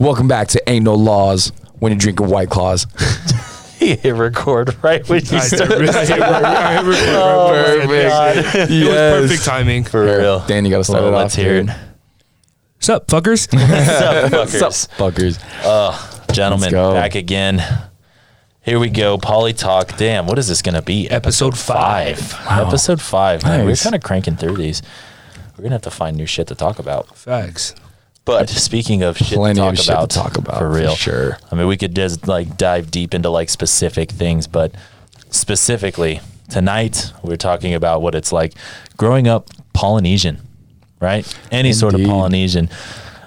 Welcome back to Ain't No Laws when you're drinking White Claws. He hit record right when you I, started. I hit record- I hit record Oh right my God. said it. It was perfect timing. For real. Dan, you got to start Well, it off. let's hear it. dude. What's up, fuckers? What's up, What's up, fuckers? fuckers? Gentlemen, Let's go. back again. Here we go. Poly Talk. Damn, what is this going to be? Episode five. Episode five. Man, we're Nice. kind of cranking through these. We're going to have to find new shit to talk about. Facts. But speaking of shit Plenty to talk of shit about, to talk about, for for real, sure. I mean, we could just like dive deep into like specific things, but specifically tonight we're talking about what it's like growing up Polynesian, right? Any sort of Polynesian.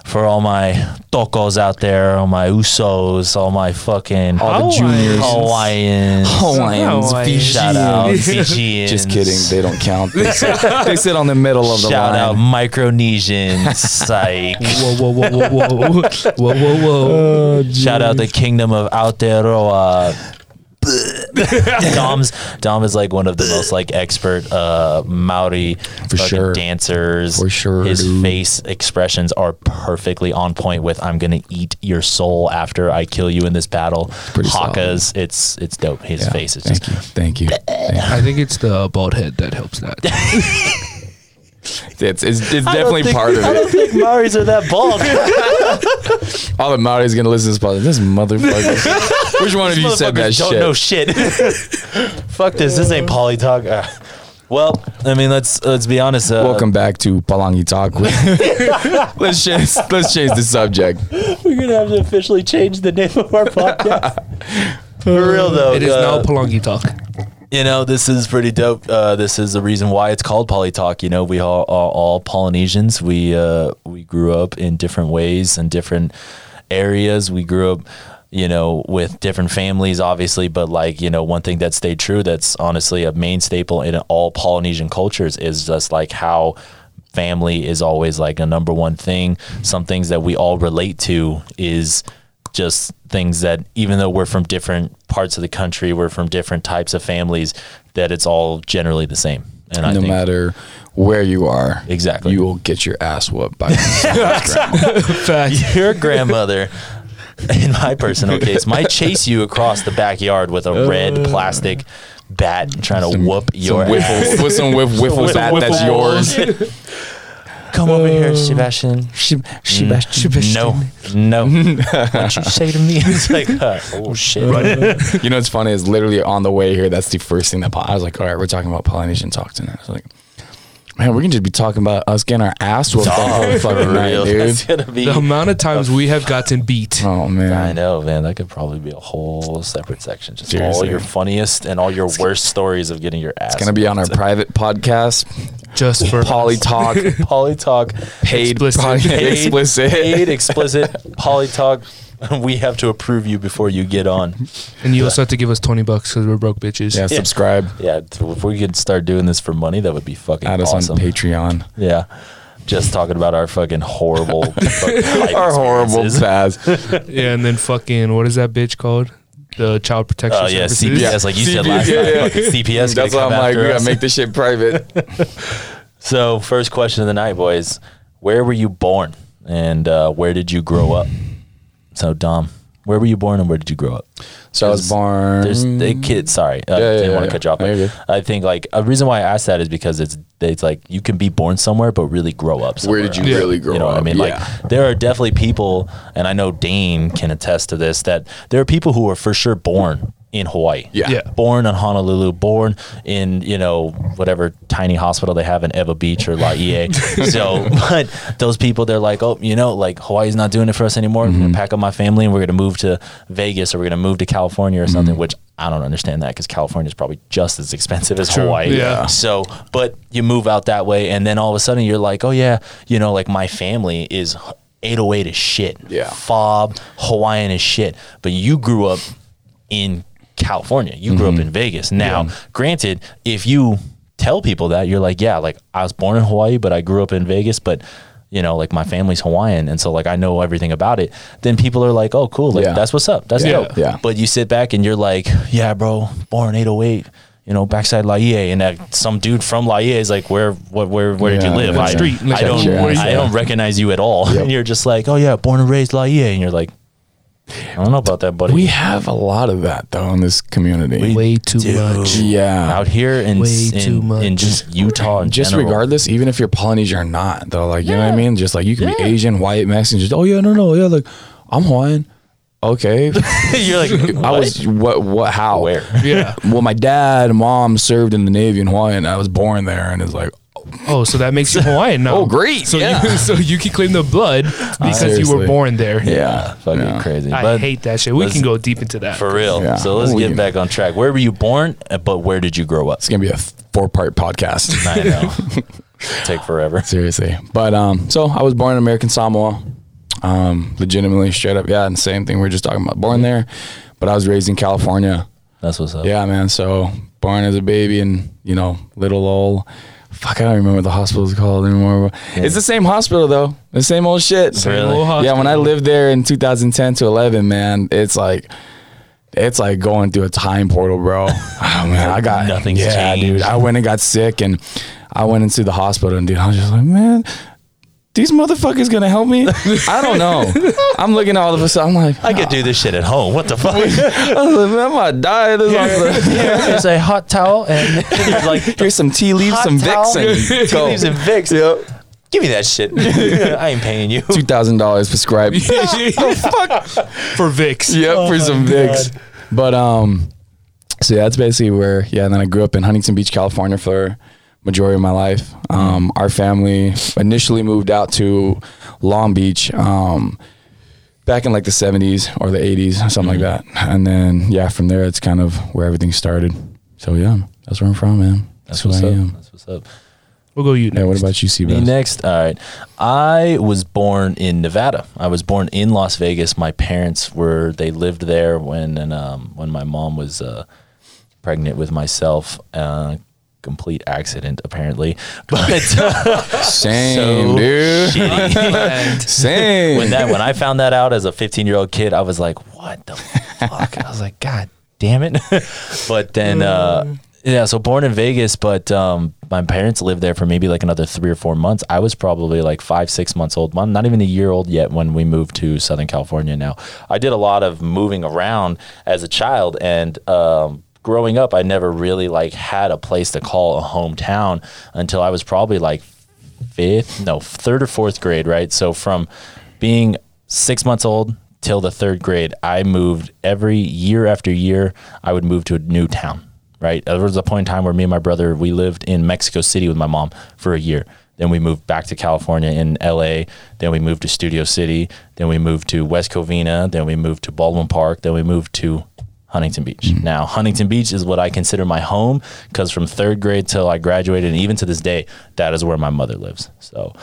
For all my tokos out there, all my usos, all my fucking All the juniors. Hawaiians, Hawaiians, Hawaiians. shout out Fijians. Fijians. Just kidding. They don't count. They sit, they sit on the middle of the line. Shout out line. Micronesians, psych. Whoa, whoa, whoa, whoa, whoa, whoa, whoa, whoa. Oh, shout out the kingdom of Aotearoa. Dom's Dom is like one of the most like expert uh Maori For sure. dancers. For sure, His dude. face expressions are perfectly on point with I'm gonna eat your soul after I kill you in this battle. pretty Hakas, it's it's dope. His Yeah, face is thank just you. Thank you. Thank you. I think it's the bald head that helps that. It's, it's, it's definitely part of it. I don't think Maoris are that bald. All the Maori's going to listen to this podcast. This motherfucker. Which one of you said that Motherfuckers don't shit? know shit. Fuck this. This ain't poly talk. Uh, well, I mean, let's let's be honest. Uh, Welcome back to Palangi Talk. let's change. Let's change the subject. We're gonna have to officially change the name of our podcast. For real though, It is uh, now Palangi Talk. You know this is pretty dope. Uh, this is the reason why it's called Poly Talk. You know, we all are all Polynesians. We uh, we grew up in different ways and different areas. We grew up, you know, with different families, obviously. But like, you know, one thing that stayed true, that's honestly a main staple in all Polynesian cultures, is just like how family is always like a number one thing. Some things that we all relate to is just things that even though we're from different parts of the country, we're from different types of families, that it's all generally the same. And I no think matter where you are, Exactly. you will get your ass whooped by. Facts. your grandmother, in my personal case, might chase you across the backyard with a red uh, plastic bat trying to whoop your some ass. with some whiff, wiffle With bat wiffle that's balls. yours. Come over here, Sebastian. She, she, No, no. What you say to me? It's like, uh, oh shit. You know what's funny is literally on the way here. That's the first thing that popped. I was like, all right, we're talking about Polynesian talk tonight. I was like, man, we can just be talking about us getting our ass whooped the oh, fucking night, dude. That's gonna be. The amount of times we have gotten beat. Oh man, I know, man. That could probably be a whole separate section. Just all Seriously. your funniest and all your worst stories of getting your ass. It's gonna be on our whooped. private podcast, Just for Poly Talk, Poly Talk, paid, Explicit. pod- paid, explicit. paid, explicit Poly Talk. We have to approve you before you get on. And you also have to give us 20 bucks because we're broke bitches. Yeah, subscribe. Yeah, if we could start doing this for money, that would be fucking Add us awesome. on Patreon. Yeah, just talking about our fucking horrible, fucking Our horrible past. Yeah, and then fucking, what is that bitch called? The Child Protection Oh yeah, Services. CPS, like you said last yeah, time. yeah. CPS. That's gonna why I'm like, after we gotta us. make this shit private. So, first question of the night, boys. Where were you born and uh, where did you grow up? So, Dom, where were you born and where did you grow up? So I was born. There's the kids. Sorry, uh, Yeah, yeah, didn't yeah, want to cut you off. But. I think like a reason why I asked that is because it's it's like you can be born somewhere but really grow up. Somewhere Where did you really grow up? You know what I mean? Like there are definitely people, and I know Dane can attest to this that there are people who are for sure born in Hawaii. Yeah. Yeah. Born in Honolulu, born in, you know, whatever tiny hospital they have in Ewa Beach or Laie. so, but those people, they're like, oh, you know, like Hawaii's not doing it for us anymore. We're Mm-hmm. going to pack up my family and we're going to move to Vegas or we're going to move to California or Mm-hmm. something, which I don't understand that because California is probably just as expensive as True. Hawaii. Yeah. So, but you move out that way and then all of a sudden you're like, oh, yeah, you know, like my family is 808 is shit. Yeah. Fob, Hawaiian is shit. But you grew up in California. You grew up in Vegas. Now, granted, if you tell people that, you're like, yeah, like I was born in Hawaii, but I grew up in Vegas, but you know, like my family's Hawaiian, and so like I know everything about it. Then people are like, oh, cool, like Yeah. that's what's up, that's Yeah. dope. Yeah. But you sit back and you're like, yeah, bro, born 808. you know, backside Laie, and that some dude from Laie is like, where, what, where, where did you live? I, street? I don't, I don't recognize you at all. Yep. And you're just like, oh yeah, born and raised Laie, and you're like, I don't know about that, buddy. We have a lot of that though in this community. Way too do. much. yeah. out here in Way in, too much. in just Utah and just general. regardless, even if you're Polynesian or not, though, like you know what I mean. Just like you can Yeah. be Asian, white, Mexican. Just oh yeah, no, no, yeah, like I'm Hawaiian. Okay, you're like, I was what, what, how, where? Yeah. Well, my dad and mom served in the Navy in Hawaii, and I was born there, and it's like, Oh, so that makes you Hawaiian now. Oh, great, So yeah. you so you can claim the blood because you were Seriously. born there. yeah, fucking yeah. crazy. I but hate that shit. We let's- can go deep into that. for real. Yeah. So let's We get can- back on track. Where were you born? uh, But where did you grow up? It's gonna be a four part podcast. I know. Take forever. Seriously, but um, so I was born in American Samoa, um, legitimately straight up, yeah, and same thing we are just talking about. Born there, but I was raised in California. That's what's up. Yeah, man. So born as a baby and you know little old. Fuck, I don't remember what the hospital's called anymore. It's the same hospital though. The same old shit. Same Really? old Yeah, when I lived there in 2010 to 11, man, it's like it's like going through a time portal, bro. Oh man, I got nothing. yeah, changed. dude. I went and got sick, and I went into the hospital, and dude, I was just like, man. These motherfuckers gonna help me? I don't know. I'm looking at all of a sudden. I'm like, I could do this shit at home. What the fuck? I was like, man, I'm gonna die. at This hospital. Here's a hot towel and like Here's some tea leaves, hot some towel, Vicks, and tea go. leaves and Vicks. Yep. Give me that shit. I ain't paying you. Two thousand dollars prescribed. for Vicks. yep, for some my Vicks. But um, so yeah, that's basically where. Yeah, and then I grew up in Huntington Beach, California for majority of my life. Um, our family initially moved out to Long Beach. Um, back in like the 70s or the 80s, something like that. And then yeah, from there it's kind of where everything started. So yeah, that's where I'm from, man. That's who what's I up. am. That's what's up. We'll go you Yeah, what about you, Me next. All right. I was born in Nevada. I was born in Las Vegas. My parents were they lived there when and um, when my mom was uh, pregnant with myself. Uh, complete accident apparently, but uh, Same, dude. Same. when that when I found that out as a 15 year old kid, I was like, what the fuck? I was like, God damn it. but then uh yeah, so born in Vegas, but um my parents lived there for maybe like another three or four months. I was probably like five, six months old. I'm not even a year old yet when we moved to Southern California now. I did a lot of moving around as a child and um growing up I never really like had a place to call a hometown until I was probably like fifth, no, third or fourth grade, right? So from being six months old till the third grade, I moved every year after year. I would move to a new town, right? There was a point in time where me and my brother we lived in Mexico City with my mom for a year. Then we moved back to California in LA. Then we moved to Studio City. Then we moved to West Covina. Then we moved to Baldwin Park. Then we moved to Huntington Beach. Mm-hmm. Now, Huntington Beach is what I consider my home because from third grade till I graduated, and even to this day, that is where my mother lives. So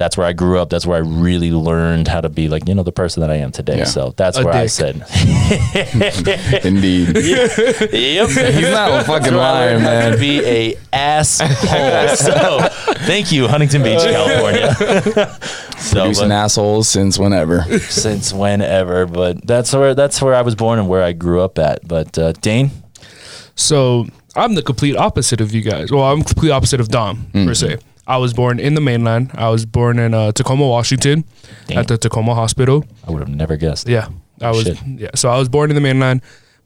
that's where I grew up. That's where I really learned how to be like, you know, the person that I am today. Yeah. So that's A where I said, Indeed. yep. He's not a fucking Where liar, man. to be a asshole. so thank you, Huntington Beach, California. so, Producing but- assholes since whenever. since whenever, but that's where that's where I was born and where I grew up at. But uh, Dane, So I'm the complete opposite of you guys. Well, I'm complete opposite of Dom per se. I was born in the mainland. I was born in uh, Tacoma, Washington, Damn. at the Tacoma Hospital. I would have never guessed. Yeah, I was. Shit. Yeah, so I was born in the mainland,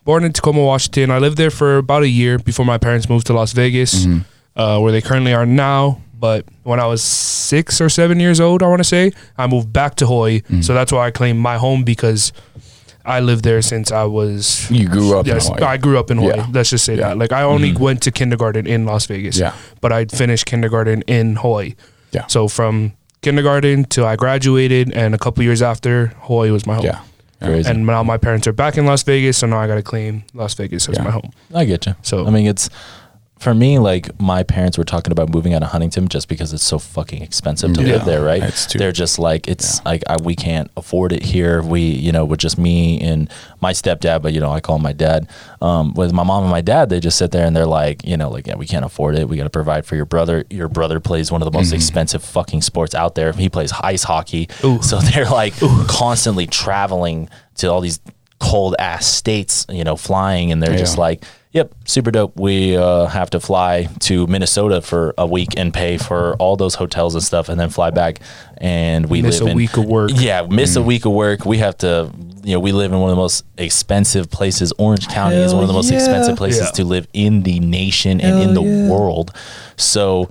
born in Tacoma, Washington. I lived there for about a year before my parents moved to Las Vegas, uh, where they currently are now. But when I was six or seven years old, I want to say, I moved back to Hawaii. So that's why I claim my home because I lived there since I was. You grew up Yes, in Hawaii. I grew up in Hawaii. Yeah. Let's just say Yeah. that. Like I only mm-hmm. went to kindergarten in Las Vegas. Yeah. But I finished kindergarten in Hawaii. Yeah. So from kindergarten till I graduated, and a couple years after, Hawaii was my home. yeah. Crazy. And now my parents are back in Las Vegas, so now I got to claim Las Vegas as Yeah. my home. I get you. So- I mean, it's for me like my parents were talking about moving out of Huntington just because it's so fucking expensive to Yeah. live there, right? Too- They're just like it's like I, we can't afford it here. We, you know, with just me and my stepdad, but you know, I call him my dad. Um, with my mom and my dad, they just sit there and they're like, you know, like yeah, we can't afford it. We got to provide for your brother. Your brother plays one of the most Mm-hmm. expensive fucking sports out there. He plays ice hockey, Ooh. so they're like constantly traveling to all these cold ass states, you know, flying, and they're just like, Yep, super dope. We uh, have to fly to Minnesota for a week and pay for all those hotels and stuff, and then fly back. And we Miss live a in, week of work. Yeah, miss a Mm. week of work. We have to, you know, we live in one of the most expensive places. Orange County is one of the most yeah. expensive places Yeah. to live in the nation and in the world. So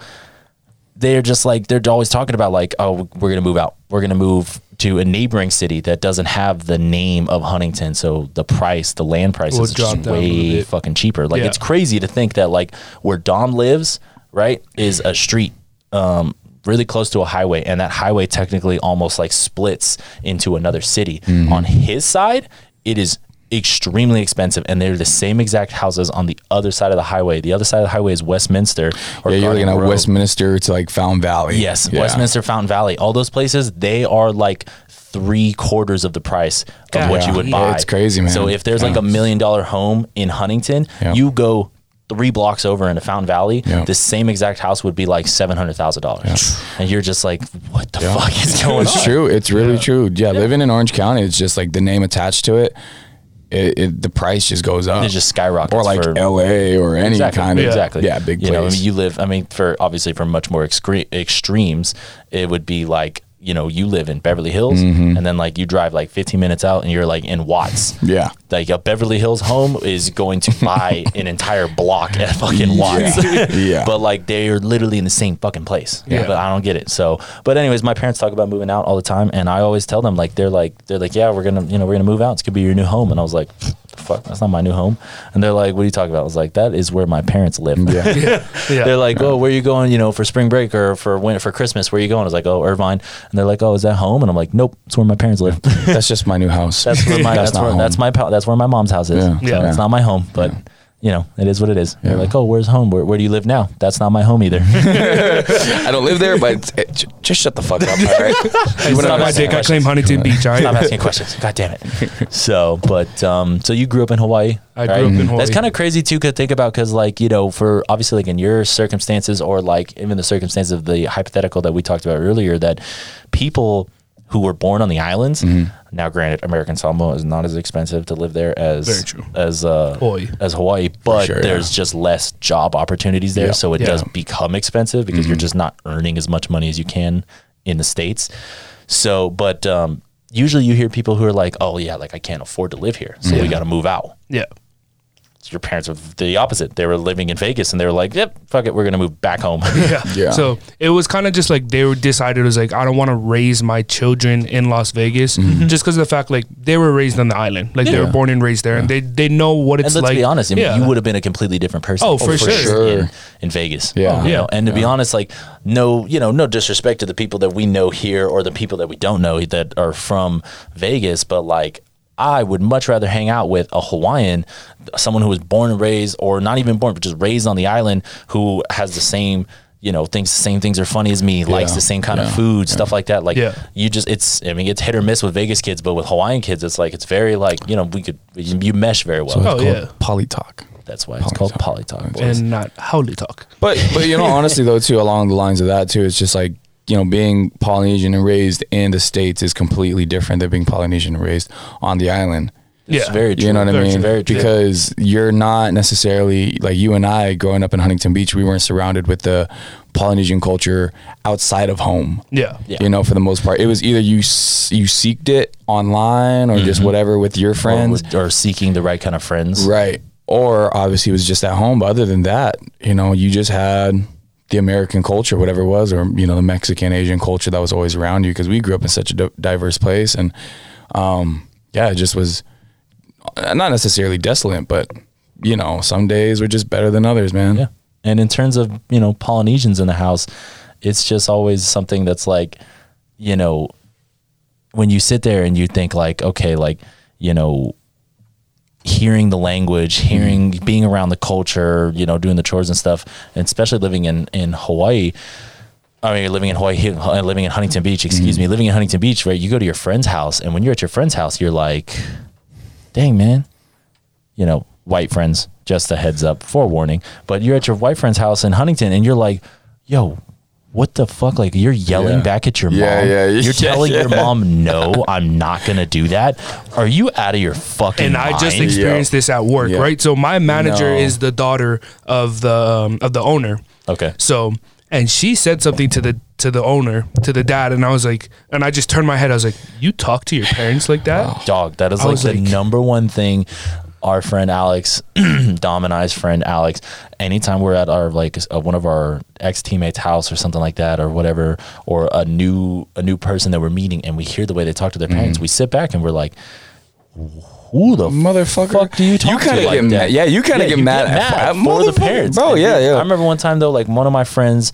they're just like they're always talking about like oh we're gonna move out we're gonna move to a neighboring city that doesn't have the name of huntington so the price the land price Will is just down a little way bit. fucking cheaper like Yeah. it's crazy to think that like where dom lives right is a street um really close to a highway and that highway technically almost like splits into another city Mm-hmm. on his side it is extremely expensive and they're the same exact houses on the other side of the highway the other side of the highway is westminster or yeah, you're looking at Grove. Westminster to like Fountain Valley. Yes, Yeah. Westminster, Fountain Valley, all those places, they are like three quarters of the price of what Yeah. you would Yeah, buy. it's crazy, man. So if there's like a million dollar home in Huntington, Yeah. you go three blocks over into Fountain Valley, Yeah. the same exact house would be like seven hundred thousand dollars, and you're just like, what the fuck is going It's on? It's true. It's really true. Yeah, living in Orange County, it's just like the name attached to it. It, it the price just goes up. It just skyrockets or like for- L.A. or any exactly, kind of exactly. yeah big You place. know, I mean, you live. I mean, for obviously for much more excre- extremes, it would be like you know you live in Beverly Hills, Mm-hmm. and then like you drive like 15 minutes out, and you're like in Watts. yeah, Like a Beverly Hills home is going to buy an entire block at fucking Watts. Yeah. But like they're literally in the same fucking place. Yeah. But I don't get it. So, but anyways, my parents talk about moving out all the time, and I always tell them like they're like they're like yeah we're gonna you know we're gonna move out. It's gonna be your new home, and I was like. The fuck, that's not my new home. And they're like, "What are you talking about?" I was like, "That is where my parents live." yeah. Yeah. They're like, "Oh, where are you going? You know, for spring break or for winter for Christmas? Where are you going?" I was like, "Oh, Irvine." And they're like, "Oh, is that home?" And I'm like, "Nope, it's where my parents live." That's just my new house. That's where my That's that's, not where home. that's my that's where my mom's house is. Yeah. So Yeah. it's not my home, but you know, it is what it is. They're like, "Oh, where's home? Where, where do you live now?" That's not my home either. I don't live there, but it, j- just shut the fuck up. All right. It's not my dick. I claim. Huntington Beach. All Stop right. asking questions. God damn it. So, but um, so you grew up in Hawaii. I grew up in Hawaii. That's kind of crazy too to think about because, like, you know, for obviously like in your circumstances or like even the circumstances of the hypothetical that we talked about earlier, that people who were born on the islands. Now, granted, American Samoa is not as expensive to live there as as uh, Hawaii. as Hawaii, but sure, there's yeah. just less job opportunities there, Yeah. so it Yeah. does become expensive because you're just not earning as much money as you can in the states. So, but um, usually you hear people who are like, "Oh yeah, like I can't afford to live here, so we got to move out." Yeah. Your parents were the opposite. They were living in Vegas and they were like, "Yep, fuck it, we're gonna move back home." Yeah. Yeah. So it was kind of just like they were decided it was like I don't want to raise my children in Las Vegas Mm-hmm. just because of the fact like they were raised on the island, like they were born and raised there, and they they know what and it's let's like. be honest, I mean, yeah. you would have been a completely different person. Oh, for sure. In, Sure. in Vegas. Yeah. You Yeah. and to be honest, like no, you know, no disrespect to the people that we know here or the people that we don't know that are from Vegas, but like I would much rather hang out with a Hawaiian, someone who was born and raised, or not even born, but just raised on the island, who has the same, you know, thinks the same things are funny as me, likes the same kind of Yeah. food, stuff like that. Like Yeah. you just, it's, I mean, it's hit or miss with Vegas kids, but with Hawaiian kids, it's like it's very like, you know, we could, you mesh very well. So it's Oh, called yeah. poly talk. That's why it's called Polytalk, boys. and not haole talk. But but you know honestly though too along the lines of that too it's just like you know being Polynesian and raised in the states is completely different than being Polynesian and raised on the island. It's Yeah. very true. You know what I mean? true. Very true. Because you're not necessarily like you and I growing up in Huntington Beach. We weren't surrounded with the Polynesian culture outside of home. Yeah. Yeah. You know, for the most part, it was either you you seeked it online or just whatever with your friends, Mm-hmm. or, or seeking the right kind of friends. right? Or obviously it was just at home. But other than that, you know, you just had the American culture, whatever it was, or you know, the Mexican Asian culture that was always around you. Because we grew up in such a diverse place, and um, yeah, it just was uh, not necessarily desolate, but you know, some days were just better than others, man. Yeah. And in terms of, you know, Polynesians in the house, it's just always something that's like, you know, when you sit there and you think like, okay, like, you know, hearing the language, hearing being around the culture, you know, doing the chores and stuff, and especially living in in Hawaii. I mean, living in Hawaii, uh, living in Huntington Beach, excuse me, living in Huntington Beach, right? You go to your friend's house, and when you're at your friend's house, you're like, dang, man, you know, white friends, just a heads up, forewarning. But you're at your white friend's house in Huntington and you're like, yo, what the fuck? Like you're yelling Yeah. back at your Yeah, mom. yeah, You're yeah, telling your mom, no, I'm not gonna do that. Are you out of your fucking and mind? I just experienced this at work, Yeah. right? So my manager No. is the daughter of the um, of the owner. okay. So and she said something to the to the owner to the dad, and I was like, and I just turned my head. I was like, "You talk to your parents like that?" Dog, that is I like the like- number one thing. Our friend Alex, Dom and I's friend Alex, anytime we're at our like uh, one of our ex teammates' house or something like that or whatever, or a new a new person that we're meeting, and we hear the way they talk to their parents, we sit back and we're like, "Who the Motherfucker. fuck do you talk You to kinda like get that? mad- yeah, you kinda get you mad at- at at for the parents, bro, And yeah, yeah. I remember one time though, like one of my friends,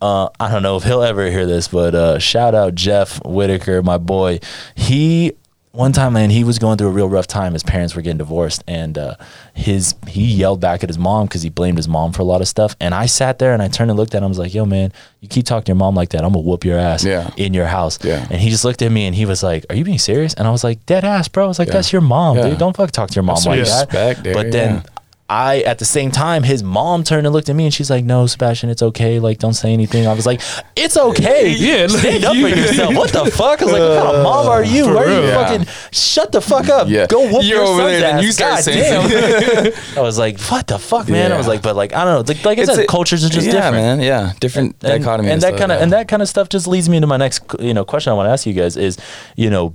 uh, I don't know if he'll ever hear this, but uh, shout out Jeff Whitaker, my boy. He one time, man, he was going through a real rough time. His parents were getting divorced, and uh, his he yelled back at his mom because he blamed his mom for a lot of stuff. And I sat there and I turned and looked at him. I was like, "Yo, man, you keep talking to your mom like that, I'm gonna whoop your ass Yeah. in your house." Yeah. And he just looked at me and he was like, "Are you being serious?" And I was like, "Dead ass, bro." I was like, Yeah. "That's your mom, dude. Don't fuck talk to your mom That's like respect that." but then. Yeah. I at the same time, his mom turned and looked at me and she's like, "No, Sebastian, it's okay. Like, don't say anything." I was like, "It's okay. Yeah, like, stand up for yourself. What the fuck?" I was like, "What kind of uh, mom are you? Why are you real. fucking shut the fuck up? Yeah. Go whoop You're your over son's there, then ass. you start God saying damn." I was like, "What the fuck, man?" I was like, "But like, I don't know. Like, like I It's said, a- cultures are just different. yeah, different, man. Yeah, different and, dichotomy and that kind of yeah. and that kind of stuff just leads me into my next you know question I want to ask you guys is you know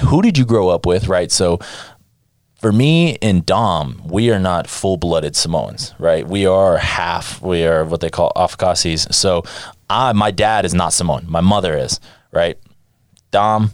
who did you grow up with right so for me and Dom, we are not full blooded Samoans, right? We are half, we are what they call Afakasi. So I, my dad is not Samoan. My mother is, right? Dom,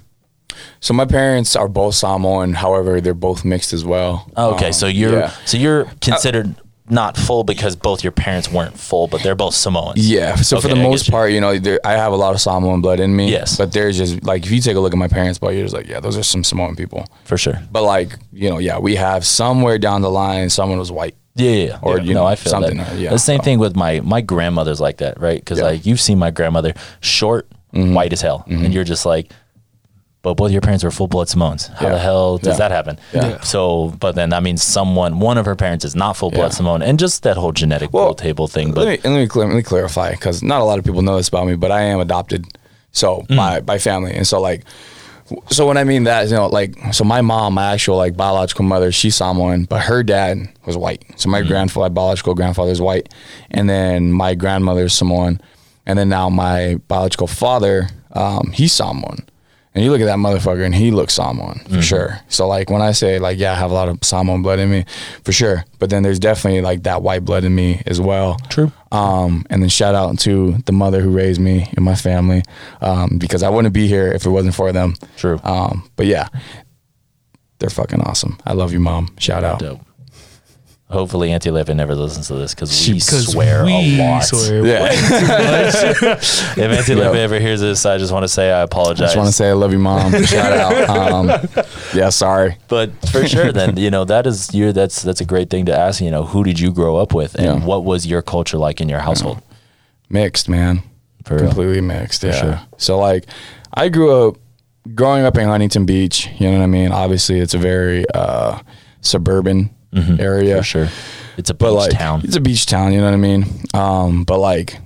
So my parents are both Samoan. However, they're both mixed as well. okay, Um, so you're yeah. so you're considered not full because both your parents weren't full, but they're both Samoans. Yeah. So for the I most part, you know, there, I have a lot of Samoan blood in me. Yes. But there's just like if you take a look at my parents' blood, you're just like, yeah, those are some Samoan people. for sure. But like, you know, yeah, we have somewhere down the line someone was white. Yeah, yeah, yeah. Or, Yeah, you no, know, I feel something, that. uh, yeah, the same so. thing with my my grandmother's like that, right? Because Yeah. like you've seen my grandmother, short, Mm-hmm. white as hell, and you're just like, but both your parents were full blood Samoans. How Yeah. the hell does Yeah. that happen? Yeah. So, but then that means someone, one of her parents is not full blood Yeah. Samoan, and just that whole genetic Well, pool table thing. But let me let me, clear, let me clarify because not a lot of people know this about me, but I am adopted, so Mm. by by family, and so like, so when I mean that, you know, like, so my mom, my actual like biological mother, she's Samoan, but her dad was white. So Mm. my grandfather, biological grandfather, is white, and then my grandmother is Samoan, and then now my biological father, um, he's Samoan. And you look at that motherfucker, and he looks Samoan for Mm-hmm. sure. So like when I say like yeah, I have a lot of Samoan blood in me, for sure. But then there's definitely like that white blood in me as well. True. Um, and then shout out to the mother who raised me and my family, um, because I wouldn't be here if it wasn't for them. True. Um, but yeah, they're fucking awesome. I love you, mom. Shout out. dope. Hopefully, Auntie Levin never listens to this because we 'Cause swear we a lot. swear Yeah, If Auntie Levin ever hears this, I just want to say I apologize. I just want to say I love you, mom. shout out. Um, yeah, sorry. but for sure then you know that is your that's that's a great thing to ask you know who did you grow up with and Yeah. what was your culture like in your household Mixed, man. For real. Completely mixed. Yeah. sure. So like, I grew up growing up in Huntington Beach. You know what I mean? Obviously, it's a very uh, suburban area. Mm-hmm. for sure it's a beach but like town it's a beach town you know what i mean um but like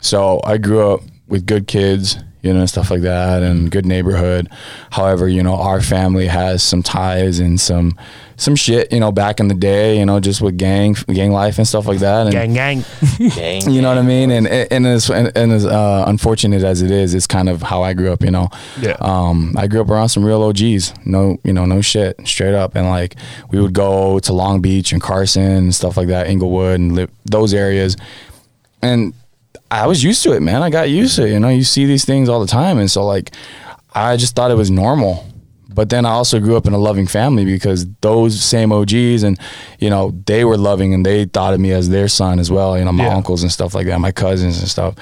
so i grew up with good kids you know and stuff like that and good neighborhood however you know our family has some ties and some some shit you know back in the day you know just with gang gang life and stuff like that and gang gang. Gang, you know what I mean? And and as and, and as uh, unfortunate as it is, it's kind of how I grew up. You know, Yeah. Um, I grew up around some real OGs. No, you know, no shit, straight up. And like we would go to Long Beach and Carson and stuff like that, Inglewood and live, those areas. And I was used to it, man. I got used to it. You know, you see these things all the time, and so like I just thought it was normal. But then I also grew up in a loving family because those same OGs and you know they were loving and they thought of me as their son as well. You know my Yeah. uncles and stuff like that, my cousins and stuff.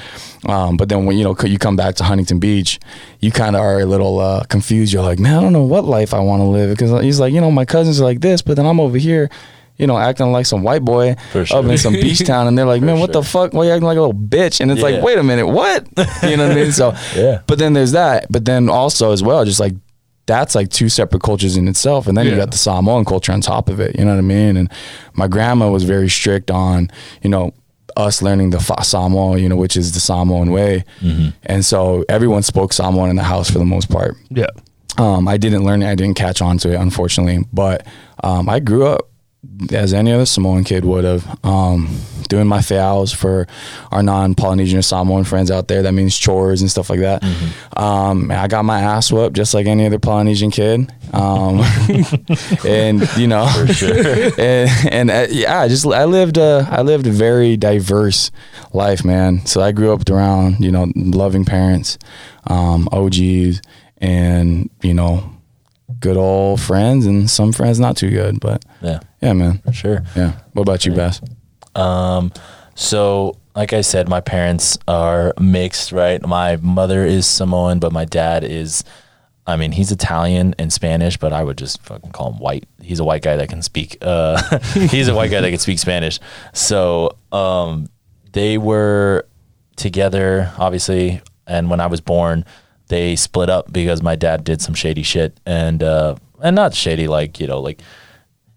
Um, but then when you know you come back to Huntington Beach, you kind of are a little uh, confused. You're like, man, I don't know what life I want to live because he's like, you know, my cousins are like this, but then I'm over here. You know, acting like some white boy For up in some beach town, and they're like, "Man, what the fuck? Why you acting like a little bitch?" And it's Yeah. like, "Wait a minute, what?" You know what I mean? So, Yeah. But then there's that. But then also as well, just like that's like two separate cultures in itself. And then you got the Samoan culture on top of it. You know what I mean? And my grandma was very strict on, you know, us learning the Fa'a Samoa, you know, which is the Samoan way. And so everyone spoke Samoan in the house for the most part. Yeah. Um, I didn't learn it. I didn't catch on to it, unfortunately. But um, I grew up as any other Samoan kid would have, um, doing my fayals for our non-Polynesian or Samoan friends out there. That means chores and stuff like that. Um, I got my ass whooped just like any other Polynesian kid. Um, and you know, and, and uh, yeah, I just I lived a I lived a very diverse life, man. So I grew up around you know loving parents, um, OGs, and you know good old friends, and some friends not too good, but Yeah, yeah, man, sure. yeah. What about you, Bass? Um, so like I said, my parents are mixed, right? My mother is Samoan, but my dad is, I mean, he's Italian and Spanish, but I would just fucking call him white. He's a white guy that can speak. Uh, he's a white guy that can speak Spanish. So, um, they were together, obviously, and when I was born, they split up because my dad did some shady shit, and uh, and not shady like you know like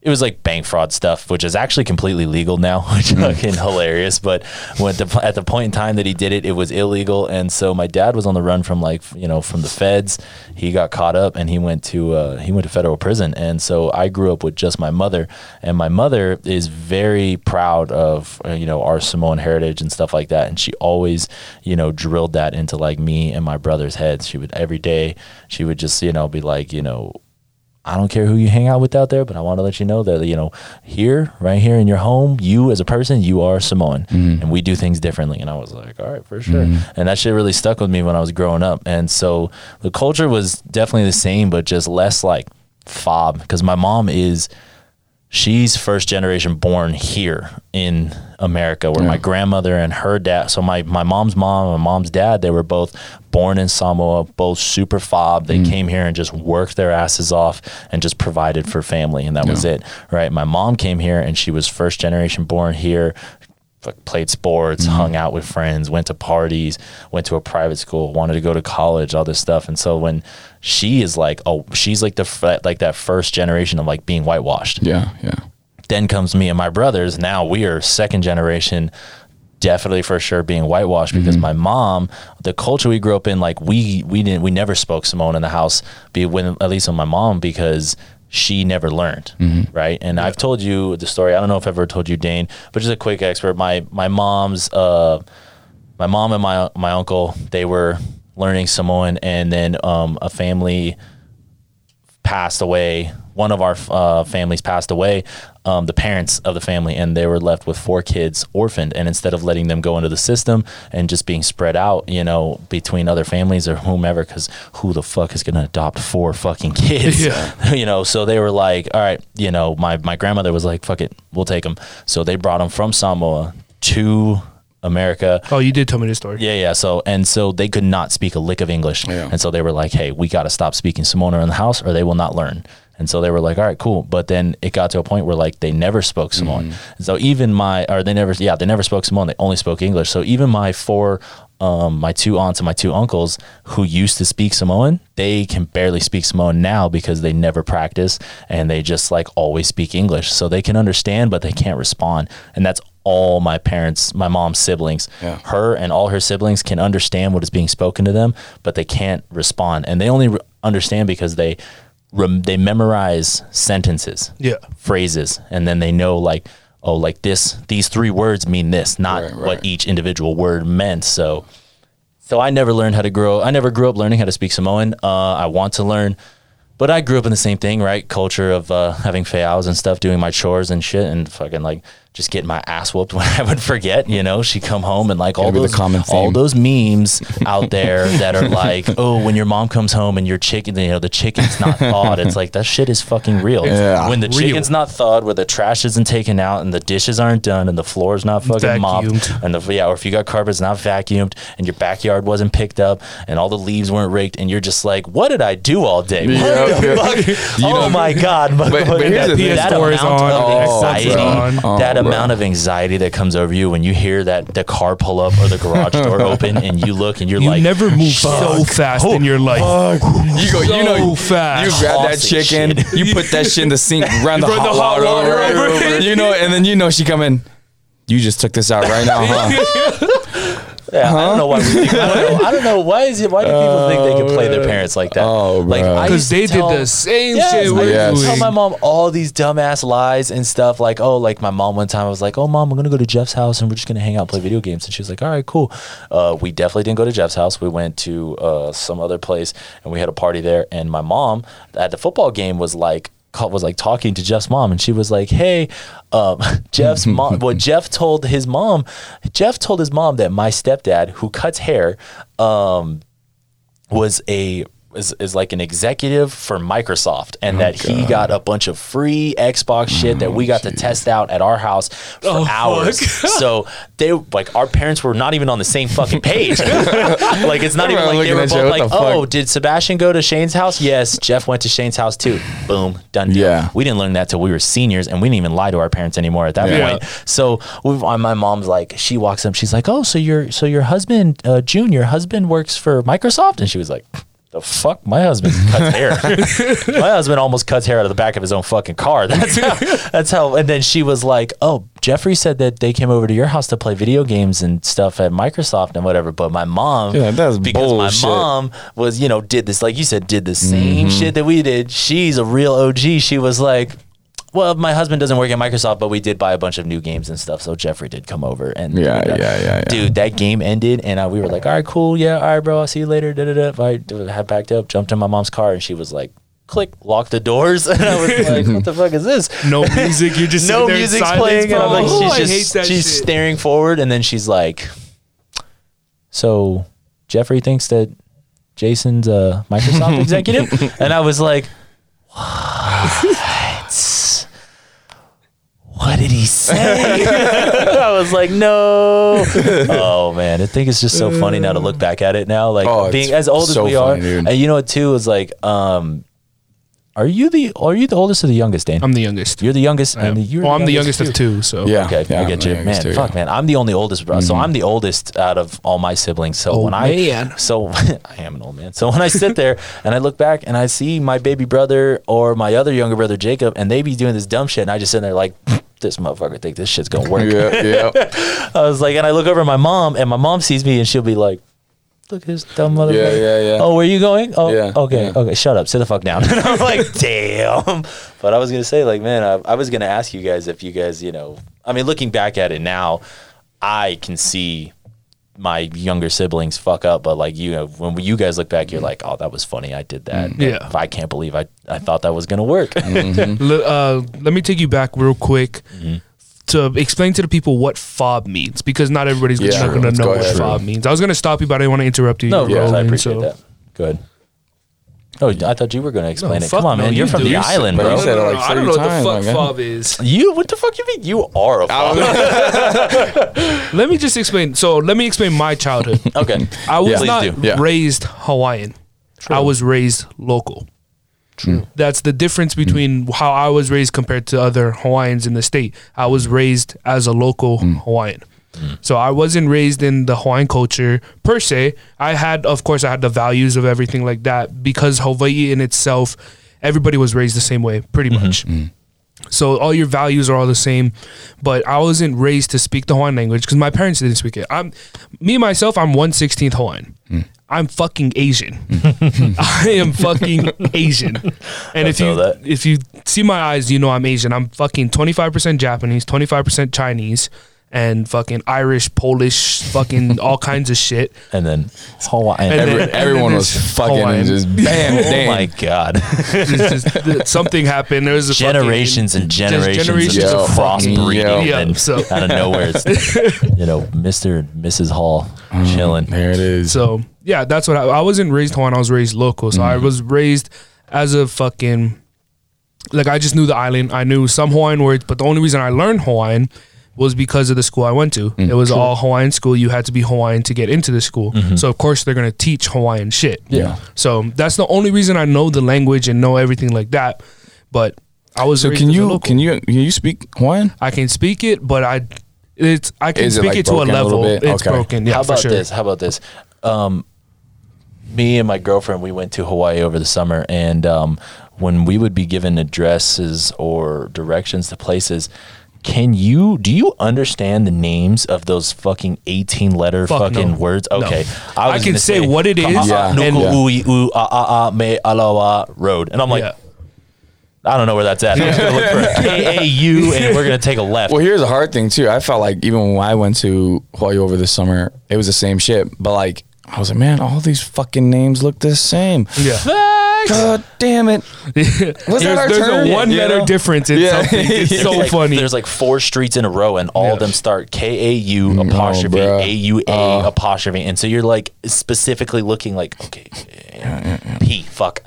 it was like bank fraud stuff, which is actually completely legal now, which is fucking hilarious. But when the, at the point in time that he did it, it was illegal, and so my dad was on the run from like you know from the feds. He got caught up, and he went to uh, he went to federal prison, and so I grew up with just my mother, and my mother is very proud of uh, you know our Samoan heritage and stuff like that, and she always you know drilled that into like me and my brother's heads. She would every day she would just you know be like you know I don't care who you hang out with out there, but I want to let you know that you know here, right here in your home, you as a person, you are Samoan, mm-hmm. and we do things differently. And I was like, all right, for sure. Mm-hmm. And that shit really stuck with me when I was growing up. And so the culture was definitely the same, but just less like fob because my mom is she's first generation born here in America where my grandmother and her dad so my, my mom's mom and my mom's dad they were both born in Samoa both super fob. They mm. came here and just worked their asses off and just provided for family and that was it right? My mom came here and she was first generation born here played sports, mm-hmm. hung out with friends, went to parties, went to a private school, wanted to go to college, all this stuff. And so when she is like, oh, she's like the like that first generation of like being whitewashed. Yeah, yeah. Then comes me and my brothers. Now we are second generation. Definitely for sure being whitewashed because mm-hmm. my mom, the culture we grew up in, like we we didn't we never spoke Samoan in the house, be when at least with my mom because she never learned, right? And I've told you the story. I don't know if I've ever told you, Dane, but just a quick expert. My my mom's uh, my mom and my my uncle they were learning Samoan, and then um, a family passed away. One of our uh, families passed away, um, the parents of the family, and they were left with four kids orphaned. And instead of letting them go into the system and just being spread out, you know, between other families or whomever, because who the fuck is going to adopt four fucking kids? Yeah. you know, so they were like, all right, you know, my, my grandmother was like, fuck it, we'll take them. So they brought them from Samoa to America. Oh, you did tell me this story. Yeah, yeah. So and so they could not speak a lick of English, Yeah. and so they were like, "Hey, we got to stop speaking Samoan in the house, or they will not learn." And so they were like, "All right, cool." But then it got to a point where like they never spoke Samoan. So even my, or they never, yeah, they never spoke Samoan. They only spoke English. So even my four, um, my two aunts and my two uncles who used to speak Samoan, they can barely speak Samoan now because they never practice and they just like always speak English. So they can understand, but they can't respond. And that's all my parents, my mom's siblings. Yeah. Her and all her siblings can understand what is being spoken to them, but they can't respond. And they only re- understand because they rem- they memorize sentences, Yeah. phrases, and then they know like, oh, like this, these three words mean this, not Right, what each individual word meant. So, so I never learned how to grow. I never grew up learning how to speak Samoan. Uh, I want to learn, but I grew up in the same thing, right? Culture of uh, having fayals and stuff, doing my chores and shit, and fucking like just getting my ass whooped when I would forget. You know, she come home and like all Gotta be the those all those memes out there that are like, oh, when your mom comes home and your chicken, you know, the chicken's not thawed. It's like that shit is fucking real. Yeah. When the Real. chicken's not thawed, where the trash isn't taken out and the dishes aren't done and the floor's not fucking mopped and the yeah, or if you got carpets not vacuumed and your backyard wasn't picked up and all the leaves weren't raked and you're just like, what did I do all day? What Yeah, the yeah. fuck? You oh know- my god! But, but here's the that amount on, of Oh, anxiety, Xbox on. that bro. Amount of anxiety that comes over you when you hear that the car pull up or the garage door open and you look and you're like, You like, never move so fast in your life. You go, you know, So fast. you grab that chicken, you put that shit in the sink, run the, Run hot, the hot water, water over, over it. you know, and then you know she come in. You just took this out right now, huh? Yeah, I don't know why we think. I don't know. I don't know why is it. Why do people think they can play their parents like that? Oh, like Because they tell- did the same Yes, shit I we're Yes. used to tell my mom all these dumbass lies and stuff. Like, oh, like my mom one time I was like, oh, mom, I'm gonna go to Jeff's house and we're just gonna hang out, and play video games. And she was like, all right, cool. Uh, we definitely didn't go to Jeff's house. We went to uh, some other place and we had a party there. And my mom at the football game was like. Was like talking to Jeff's mom, and she was like, "Hey, um, Jeff's mom." What Jeff told his mom, Jeff told his mom that my stepdad, who cuts hair, um, was a is, is like an executive for Microsoft and that he got a bunch of free Xbox shit that we got to test out at our house for Oh, hours. so they like our parents were not even on the same fucking page. like it's not even like they were at you, like? "Oh, did Sebastian go to Shane's house?" Yes, Jeff went to Shane's house too. Boom, done. deal. Yeah. we didn't learn that till we were seniors, and we didn't even lie to our parents anymore at that Yeah. point. So my mom's like, she walks up, she's like, "Oh, so your so your husband, uh, June, your husband works for Microsoft?" And she was like, "The fuck, my husband cuts hair. my husband almost cuts hair out of the back of his own fucking car. That's how. That's how." And then she was like, "Oh, Jeffrey said that they came over to your house to play video games and stuff at Microsoft and whatever." But my mom, Yeah, that's because bullshit. my mom was, you know, did this like you said, did the same Mm-hmm. shit that we did. She's a real OG. She was like. Well, my husband doesn't work at Microsoft, but we did buy a bunch of new games and stuff. So Jeffrey did come over and Yeah, and, yeah, yeah, yeah. dude, that game ended, and uh, we were like, all right, cool, yeah, all right, bro, I'll see you later. Da da da. I had packed up, jumped in my mom's car, and she was like, click, lock the doors, and I was like, what the fuck is this? No music. You're just no sitting there music's playing, and I'm like, Oh, she's hate just she's shit. staring forward, and then she's like, so Jeffrey thinks that Jason's a Microsoft executive, and I was like, what? What did he say? I was like, no. Oh man, I think it's just so funny now to look back at it now. Like Oh, being it's as old as we funny, are, dude. and you know what too is like, um, are you the are you the oldest or the youngest, Dan? I'm the youngest. You're the youngest, I am. and you're well, I'm the youngest too. of two, so Yeah. Okay, I I'm get the you, man. youngest too, fuck, yeah. man. I'm the only oldest, bro. So I'm the oldest out of all my siblings. So Old when I man. so I am an old man. So when I sit there and I look back and I see my baby brother or my other younger brother Jacob, and they be doing this dumb shit, and I just sit there like. This motherfucker think this shit's gonna work. Yeah, yeah. I was like, and I look over at my mom, and my mom sees me, and she'll be like, "Look at this dumb motherfucker." Yeah, yeah, yeah. Oh, where you going? Oh, Yeah, okay, yeah. okay. Shut up. Sit the fuck down. and I'm like, damn. But I was gonna say, like, man, I, I was gonna ask you guys if you guys, you know, I mean, looking back at it now, I can see my younger siblings fuck up, but like you know, when you guys look back, you're like, oh, that was funny. I did that. Mm. But Yeah. I can't believe I I thought that was gonna work. Le- uh, let me take you back real quick Mm-hmm. to explain to the people what fob means because not everybody's Yeah, not going to let's know go what ahead. fob means. I was going to stop you, but I didn't want to interrupt you. no, You're I appreciate so- that. Good. Oh, I thought you were gonna explain No, it. Come on, no, man. You're you from the island, but bro. you said it like I don't 30 know what the times, fuck my fob is. You? What the fuck you mean? You are a fob. Let me just explain. So let me explain my childhood. okay. I was Yeah. Not. Yeah. raised Hawaiian. I was raised local. True. Mm. That's the difference mm. between how I was raised compared to other Hawaiians in the state. I was raised as a local mm. Hawaiian. Mm. So I wasn't raised in the Hawaiian culture per se. I had, of course, I had the values of everything like that because Hawaii in itself, everybody was raised the same way, pretty mm-hmm. much. Mm. So all your values are all the same, but I wasn't raised to speak the Hawaiian language because my parents didn't speak it. I'm me myself. I'm one sixteenth Hawaiian. Mm. I'm fucking Asian. I am fucking Asian. And if you that. if you see my eyes, you know I'm Asian. I'm fucking 25% Japanese, 25% Chinese, and fucking Irish, Polish, fucking all kinds of shit. And then Hawaiian. And Every, then- everyone and was fucking Hawaiian. and just bam, oh my god. It's just- something happened. There was a fucking- generations and generations, generations of of fucking- crossbreeding, Yeah, and so- out of nowhere, it's, you know, Mister and Mrs. Hall Mm. chilling. There it is. So yeah, that's what I, I wasn't raised Hawaiian. I was raised local. So I was raised as a fucking like I just knew the island. I knew some Hawaiian words, but the only reason I learned Hawaiian was because of the school I went to. it was all Hawaiian school. You had to be Hawaiian to get into the school. So of course they're gonna teach Hawaiian shit. Yeah. So that's the only reason I know the language and know everything like that. But I was So can you local. can you can you speak Hawaiian? I can speak it, but I it's I can Is it, speak like, it to a broken a level. It's Okay. broken. Yeah, How for about sure. this? How about this? Um, me and my girlfriend, we went to Hawaii over the summer, and um, when we would be given addresses or directions to places, Can you do you understand the names of those fucking eighteen letter Fuck fucking no. words? No. Okay, I was can gonna say what it is, Yeah. Nuku and- Yeah. ui u a a a me alawa road, and I'm like, yeah. I don't know where that's at. I'm just gonna look for K A U, and we're gonna take a left. Well, here's a hard thing too. I felt like even when I went to Hawaii over the summer, it was the same shit. But like, I was like, man, all these fucking names look the same. Yeah. Ah, God damn it. there's that our there's turn? a one You letter know? difference in Yeah. something. It's There's so like, funny. There's like four streets in a row, and all Yeah. of them start K A U apostrophe bruh. A U A Uh. apostrophe, and so you're like specifically looking like okay, P fuck,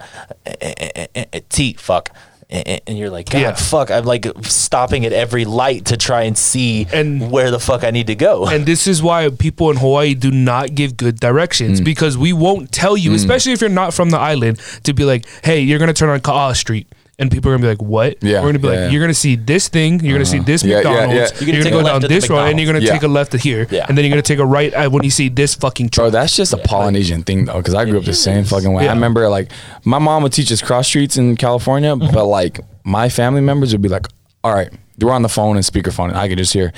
eh, eh, eh, eh, eh, T fuck. Eh, And you're like, God, Yeah. fuck! I'm like stopping at every light to try and see And- where the fuck I need to go. and this is why people in Hawaii do not give good Mm. directions because we won't tell you, especially if you're not from the island, to be like, hey, you're gonna turn on Ka'a Street. And people are gonna be like, "What?" Yeah, we're gonna be yeah, like, yeah. "You're gonna see this thing. You're gonna see this Yeah, yeah, McDonald's. yeah. You're, You're gonna, gonna take a go left down at the this road, and you're gonna McDonald's. take a left at here, Yeah. and then you're gonna take a right at when you see this fucking Bro, truck." that's just a Polynesian thing though, because I grew up the same fucking way. Yeah. I remember like my mom would teach us cross streets in California, Mm-hmm. but like my family members would be like, "All right." We're on the phone and speakerphone, and I could just hear,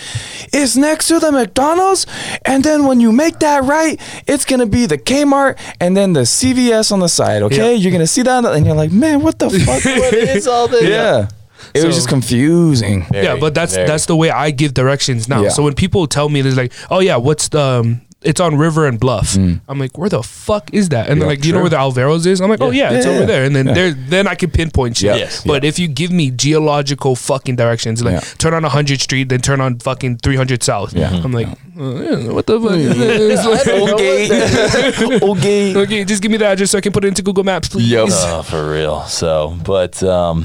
"It's next to the McDonald's, and then when you make that right, it's gonna be the Kmart, and then the CVS on the side. Okay, Yeah. you're gonna see that, and you're like, man, what the fuck? what is all this? yeah, it was just confusing. Very, yeah, but that's very. that's the way I give directions now. Yeah. So when people tell me, it's like, "Oh yeah, what's the?" Um, it's on River and Bluff. I'm like, where the fuck is that? And they're Mm. Yeah, like, you know where the Alveros is? I'm like, oh yeah, it's Yeah, over yeah. there. And then Yeah. there, then I can pinpoint shit. Yeah. Yes. But if you give me geological fucking directions, like Yeah. turn on 100 Street, then turn on fucking 300 South. Yeah. I'm like, uh, what the fuck? is this? Like, okay. okay, just give me the address so I can put it into Google Maps, please. Yep. Oh, for real. So, but um,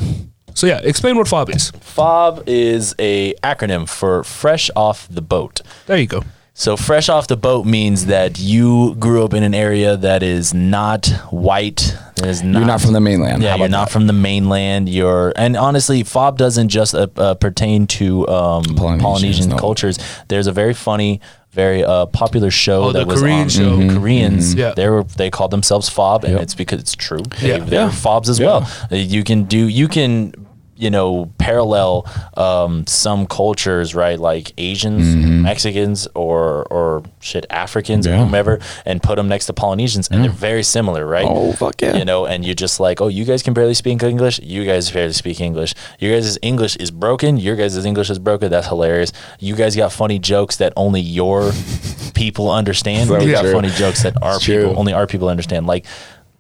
So yeah, explain what FOB is. FOB is a acronym for Fresh Off the Boat. There you go. So fresh off the boat means that you grew up in an area that is not white. That is not, You're not from the mainland. Yeah, How you're not that? from the mainland. You're and honestly, fob doesn't just uh, uh, pertain to um, Polynesians, Polynesian no. cultures. There's a very funny, very uh, popular show Oh, that the was Korean on show. Mhm. Koreans. Yeah. They were they called themselves fob, and Yep. it's because it's true. Yeah. They, they're Yeah. fobs as Yeah. well. You can do you can you know parallel um, some cultures right like Asians, Mm-hmm. Mexicans, or or shit Africans or whomever, and put them next to Polynesians, and they're very similar, right? Oh, fuck yeah. You know, and you're just like, oh, you guys can barely speak English. You guys barely speak English. You guys' English is broken. Your guys' English is broken. That's hilarious. You guys got funny jokes that only your people understand. So we got funny jokes that our It's true. people, only our people understand. Like,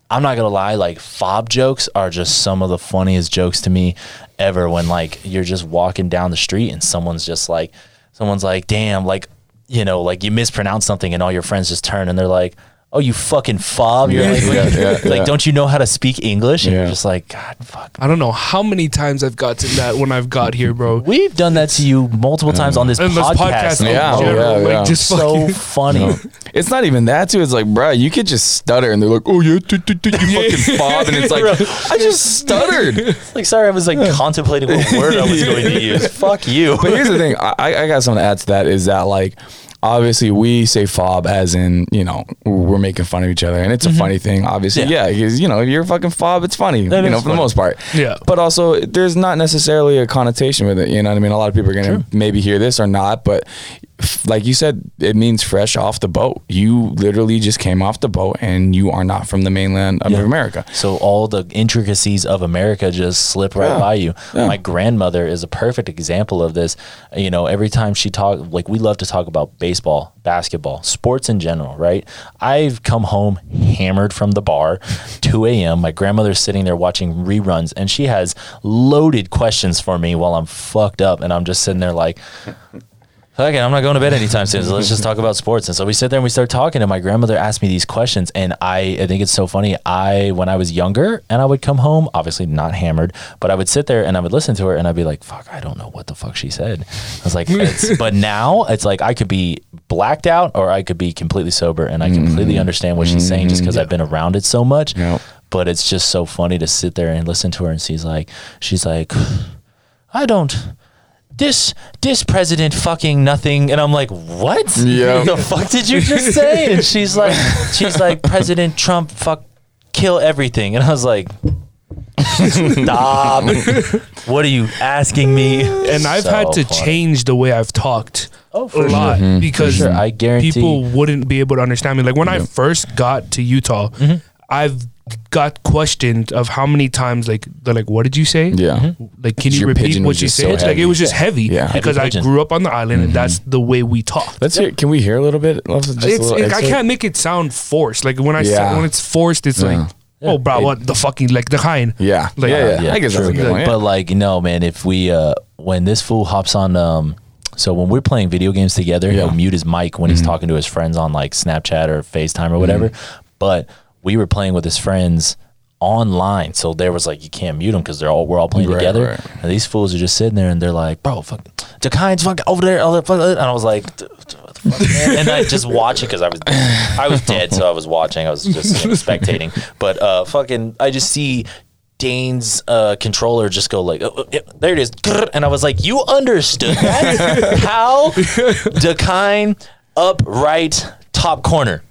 I'm not gonna lie, like fob jokes are just some of the funniest jokes to me ever. When like you're just walking down the street and someone's just like, someone's like, damn, like you know, like you mispronounce something and all your friends just turn and they're like. Oh, you fucking fob! You're Yeah, like, yeah, yeah, like, yeah. don't you know how to speak English? And Yeah. you're just like, God, fuck. I don't know how many times I've gotten that when I've got here, bro. We've done that to you multiple times on this And this podcast. podcast, in Yeah, general, yeah, like just so fucking. funny. It's not even that too. It's like, bruh, you could just stutter, and they're like, "Oh yeah, you fucking bob, and it's like, I just stuttered. like, sorry, I was like contemplating what word I was going to use. Fuck you. But here's the thing, I, I got something to add to that. Is that like, obviously, we say fob as in, you know, we're making fun of each other, and it's a funny thing. Obviously, Yeah. yeah, because you know, if you're a fucking fob, it's funny, That you know, is for the most part. Yeah. But also, there's not necessarily a connotation with it. You know what I mean? A lot of people are gonna maybe hear this or not, but like you said, it means fresh off the boat. You literally just came off the boat, and you are not from the mainland of Yeah. America. So all the intricacies of America just slip right Yeah. by you. Yeah. My grandmother is a perfect example of this. You know, every time she talk, like we love to talk about baseball, basketball, sports in general, right? I've come home hammered from the bar, 2 a.m. My grandmother's sitting there watching reruns, and she has loaded questions for me while I'm fucked up, and I'm just sitting there like. Okay, I'm not going to bed anytime soon. So let's just talk about sports. And so we sit there and we start talking. And my grandmother asked me these questions, and I, I think it's so funny. I, when I was younger, and I would come home, obviously not hammered, but I would sit there and I would listen to her, and I'd be like, "Fuck, I don't know what the fuck she said." I was like, but now it's like I could be blacked out or I could be completely sober, and I mm-hmm. completely understand what she's saying just because I've mm-hmm. been around it so much. Yep. But it's just so funny to sit there and listen to her, and she's like, she's like, I don't this this president fucking nothing and i'm like what Yeah. the fuck did you just say and she's like she's like president trump fuck kill everything and i was like Stop. what are you asking me? and I've So had to funny. change the way I've talked Oh, a for lot because sure. I guarantee- people wouldn't be able to understand me. Like when I first got to Utah, Mm-hmm. I've got questioned of how many times like they're like, "What did you say?" Yeah. Like, can you repeat what you said? so like it was just heavy Yeah. Heavy because I grew up on the island and that's the way we talk. Let's hear. Can we hear a little bit? Let's just a It's, little it, I can't make it sound forced. Like when I say, when it's forced, it's Yeah. like, oh, bro, what the fucking like the kind. Yeah. Like, yeah, yeah. Yeah, I guess that's a good one. yeah. But like, no, man, if we uh when this fool hops on um so when we're playing video games together, Yeah. he'll mute his mic when he's talking to his friends on like Snapchat or FaceTime or whatever. But we were playing with his friends online, so there was like you can't mute them because they're all we're all playing Right, together. right. And these fools are just sitting there and they're like, "Bro, fuck, Jakai's fuck over there." And I was like, "D- d- what the fuck, and I just watch it because I was I was dead, so I was watching. I was just spectating. But uh, fucking, I just see. Dane's uh, controller just go like, oh, oh, there it is, and I was like, "You understood that? How decline up right top corner?"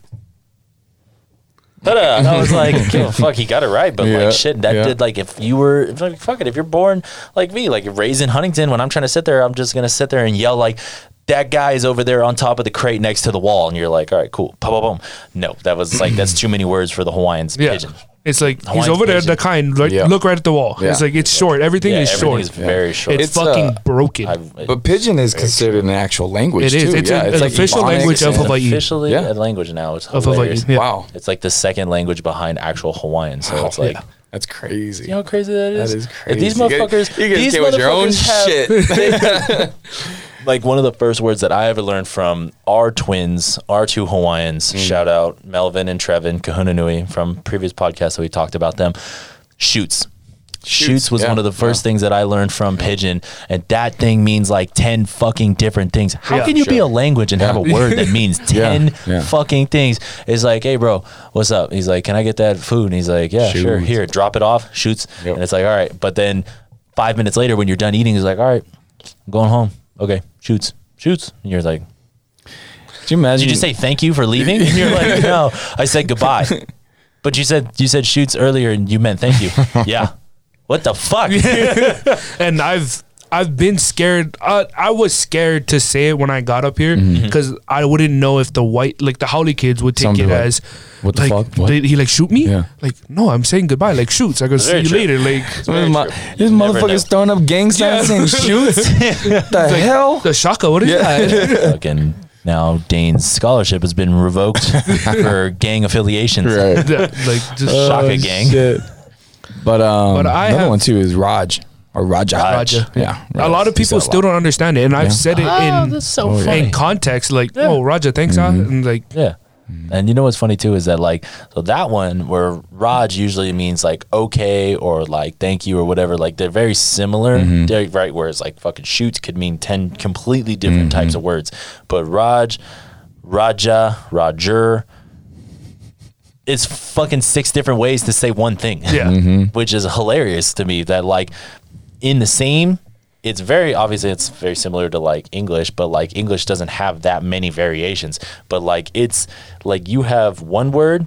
Ta-da. And I was like, fuck, he got it right. But Yeah, like, shit, that yeah. did like if you were if, like, fuck it, if you're born like me, like raised in Huntington, when I'm trying to sit there, I'm just gonna sit there and yell like. That guy is over there on top of the crate next to the wall, and you're like, "All right, cool." Boom, boom, boom. No, that was like that's too many words for the Hawaiians Yeah. pidgin. It's like he's Hawaiian over there, the kind. Like, Yeah. Look right at the wall. Yeah. It's like it's short. Everything Yeah, is everything short. is very short. It's, It's, fucking uh, broken. I've- But pidgin is considered an actual language It is. too. It's yeah, an- an official Ebonics language of and- Hawaii. officially Yeah. a language now. It's Of Hawaii, hilarious. yeah. Wow. It's like the second language behind actual Hawaiian. So it's Oh, like, yeah. That's crazy. you know how crazy that is. That is If these. You guys- motherfuckers, you guys these came with your own motherfuckers have- like one of the first words that I ever learned from our twins, our two Hawaiians. Mm. Shout out Melvin and Trevin Kahuna Nui from previous podcasts that we talked about them. Shoots. Shoots was yeah, one of the first yeah. things that I learned from Pidgin, and that thing means like ten fucking different things. How Yeah, can you be a language and have a word that means ten yeah. fucking things? It's like, hey, bro, what's up? He's like, can I get that food? And he's like, yeah, sure. Here, drop it off. Shoots, Yep. and it's like, all right. But then five minutes later, when you're done eating, he's like, all right, I'm going home. Okay, shoots, shoots. And you're like, Did you imagine? did you say thank you for leaving? And you're like, no, I said goodbye. But you said you said shoots earlier, and you meant thank you. yeah. What the fuck? and I've I've been scared. Uh, I was scared to say it when I got up here Mm-hmm. because I wouldn't know if the white like the haole kids would take Some it like, as "What the like, fuck? What?" Did he like shoot me? Yeah. Like no, I'm saying goodbye. Like shoots. I go see you true. later. Like This, this motherfucker's throwing up gang signs Yeah. and shoots. the hell? the shaka. What is Yeah. that? Fucking now Dane's scholarship has been revoked for gang affiliations. Right. Like just Shaka Oh, gang. shit. But um, But I another have- one too is Raj or Raja. Raj. Raja. Yeah. a lot of people still don't understand it, and I've said it Oh, in that's so Oh, in context. Like, oh, Raja, thanks, ah," Mm-hmm. and like, Yeah. And you know what's funny too is that like so that one where Raj usually means like okay or like thank you or whatever like they're very similar Mm-hmm. they're right whereas like fucking shoots could mean 10 completely different Mm-hmm. types of words but Raj Raja Roger it's fucking six different ways to say one thing Yeah. Mm-hmm. which is hilarious to me that like in the same it's very obviously it's very similar to like english but like english doesn't have that many variations. But like it's like you have one word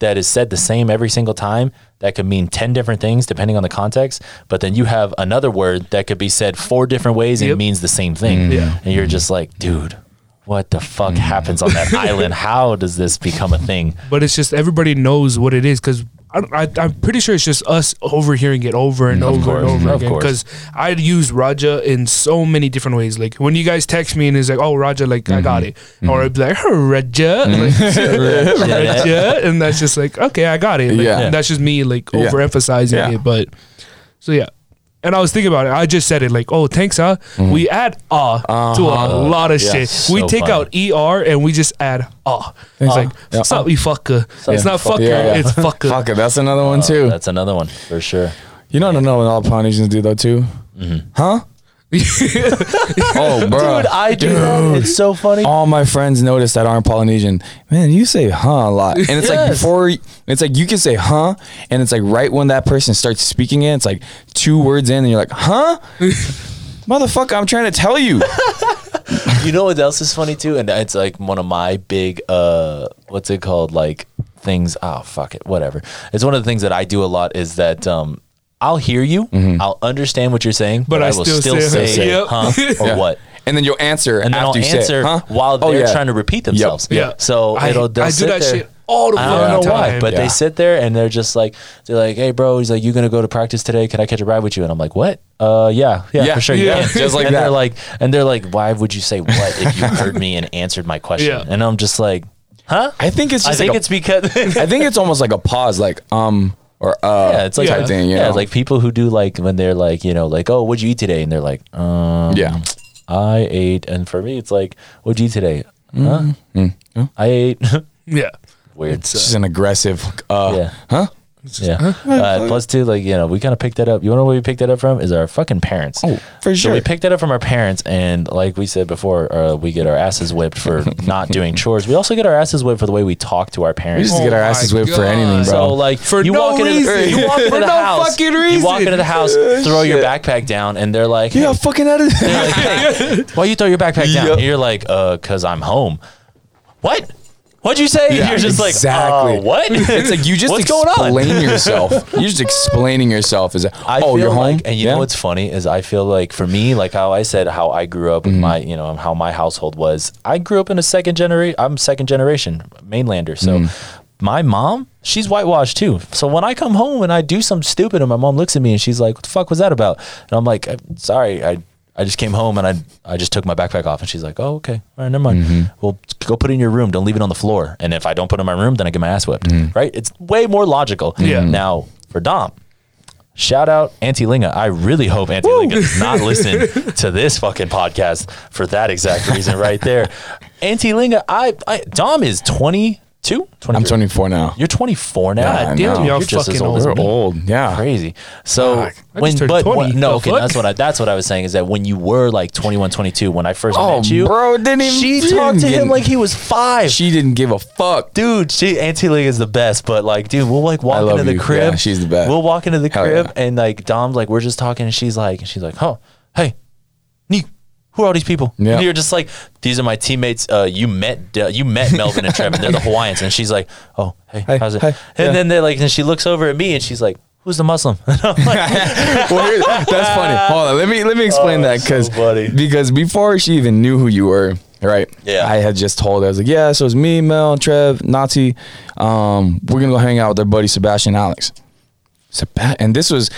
that is said the same every single time that could mean 10 different things depending on the context but then you have another word that could be said four different ways and Yep. it means the same thing. Mm. Yeah. and you're just like dude what the fuck mm. happens on that island? How does this become a thing? But it's just everybody knows what it is because I, I, I'm pretty sure it's just us overhearing it over and mm, over course, and over of again. Because I'd use Raja in so many different ways. Like when you guys text me and it's like, "Oh, Raja, like I got mm-hmm. it," or I'd be like, "Oh, Raja, mm-hmm. like, Raja," and that's just like, "Okay, I got it." Like, Yeah. that's just me like overemphasizing Yeah. it. But so yeah. And I was thinking about it. I just said it like, "Oh, thanks, huh?" We add "ah" to a Uh-huh. lot of Yeah. shit. So we take funny. out "er" and we just add "ah." It's Uh, like, yeah. "What's up, you fucker?" It's Yeah. not fucker. Yeah, yeah. It's fucker. Fuck it. That's another one too. that's another one for sure You know, I don't know what all Polynesians do though too. Huh? oh, bro. dude i do that it's so funny all my friends notice that aren't Polynesian. Man, you say huh a lot. And it's like Yes. before it's like you can say huh and it's like right when that person starts speaking it, it's like two words in and you're like, huh? Motherfucker, I'm trying to tell you. you know what else is funny too and it's like one of my big uh what's it called like things oh fuck it whatever it's one of the things that i do a lot is that um I'll hear you. I'll understand what you're saying, but, But I, I will still still, say, say, Yep. huh or Yeah. what. And then you'll answer And then after I'll you say it, answer huh? while Oh, they're yeah. trying to repeat themselves. Yeah. So I, it'll they'll I do that there. shit all the time. I don't know why, but Yeah. they sit there and they're just like, they're like, "Hey, bro," he's like, "You gonna go to practice today? Can I catch a ride with you?" And I'm like, "What? Uh, yeah, yeah, Yeah. for sure, you Yeah. can." Just like and that. They're like, and they're like, "Why would you say what if you heard me and answered my question?" Yeah. And I'm just like, "Huh?" I think it's I think like a- it's because I think it's almost like a pause, like um or uh. yeah, it's like type thing. You yeah, know? like people who do like when they're like, you know, like, "Oh, what'd you eat today?" And they're like, um, yeah. I ate." And for me, it's like, "What'd you eat today?" Huh? Mm. I ate. yeah. Weird. It's just an aggressive. Uh, Yeah. Huh? Yeah. Uh, plus, two, like, you know, we kind of picked that up. You want to know where we picked that up from? Is our fucking parents. Oh, for sure. So sure. we picked that up from our parents. And like we said before, uh, we get our asses whipped for not doing chores. We also get our asses whipped for the way we talk to our we parents. used to get our asses my whipped for anything, bro. So like For you no walk into reason. the, you walk into For the house, fucking you walk into the house, throw your backpack down, and they're like, yeah, hey, fucking out of they're like, hey, why you throw your backpack down? Yep. And you're like, uh, cause I'm home. What? What'd you say? Yeah, you're just exactly. like, uh, what? It's like you just What's going on? explain yourself. You're just explaining yourself. Is that I oh feel you're like, home? and you Yeah? know what's funny is I feel like for me, like how I said how I grew up Mm-hmm. with my, you know, how my household was. I grew up in a second generation. I'm second generation mainlander, so. Mm. My mom, she's whitewashed too. So when I come home and I do something stupid, and my mom looks at me and she's like, "What the fuck was that about?" And I'm like, "Sorry, I I just came home and I I just took my backpack off." And she's like, "Oh, okay, all right, never mind. Mm-hmm. Well, go put it in your room. Don't leave it on the floor. And if I don't put it in my room, then I get my ass whipped. Mm-hmm. Right? It's way more logical. Yeah. Now for Dom, Shout out Auntie Linga. I really hope Auntie Linga does not listen to this fucking podcast for that exact reason right there. Auntie Linga, I, I Dom is 22? 23? I'm 24 now. You're 24 now. Yeah, I God damn, know. you're Y'all just as fucking old as They're me. old. Yeah. Crazy. So Fuck. I when just turned but 20. what, no, The okay, fuck? that's what I that's what I was saying is that when you were like 21, 22, when I first Oh, met you, bro, didn't even- she she talked to him get- like he was five. She didn't give a fuck. dude, she Auntie Lee is the best, but like, dude, we'll like walk I love into the you. crib. Yeah, she's the best. We'll walk into the Hell crib yeah. and like Dom's like, we're just talking, and she's like, and she's like, oh, hey, Nee, who are all these people? Yeah. And you're just like, these are my teammates. Uh, you met uh, you met Melvin and Trevor. They're the Hawaiians, and she's like, oh, hey, Hey, how's it? hey, and yeah. then they're like, and she looks over at me and she's like, who's the Muslim? Like, well, here, that's funny. Hold on, let me let me explain Oh, that because so funny. because before she even knew who you were, right? Yeah. I had just told her I was like, yeah, so it's me, Mel, Trev, Nazi. Um, we're gonna go hang out with their buddy Sebastian Alex. Seba- and this was.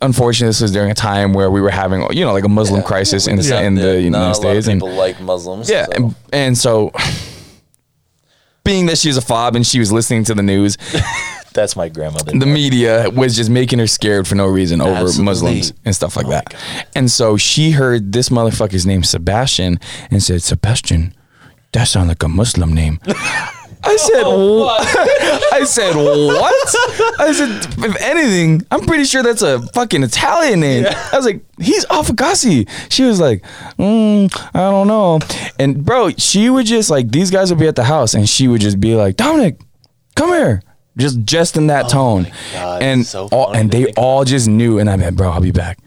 Unfortunately, this was during a time where we were having, you know, like a Muslim crisis in the Yeah. in the United States, and like Muslims. yeah, and, and so being that she's a fob and she was listening to the news, that's my grandmother. the media was just making her scared for no reason over Absolutely. Muslims and stuff like Oh that. And so she heard this motherfucker's name Sebastian and said, Sebastian, that sounds like a Muslim name. I said, oh, "Wha- I said, what? I said, if anything, I'm pretty sure that's a fucking Italian name. I was like, he's Afakasi. She was like, mm, I don't know. And bro, she would just like, these guys would be at the house and she would just be like, Dominic, come here. Just, just in that tone. Oh God, and so all, and they all just knew. And I mean, bro, I'll be back.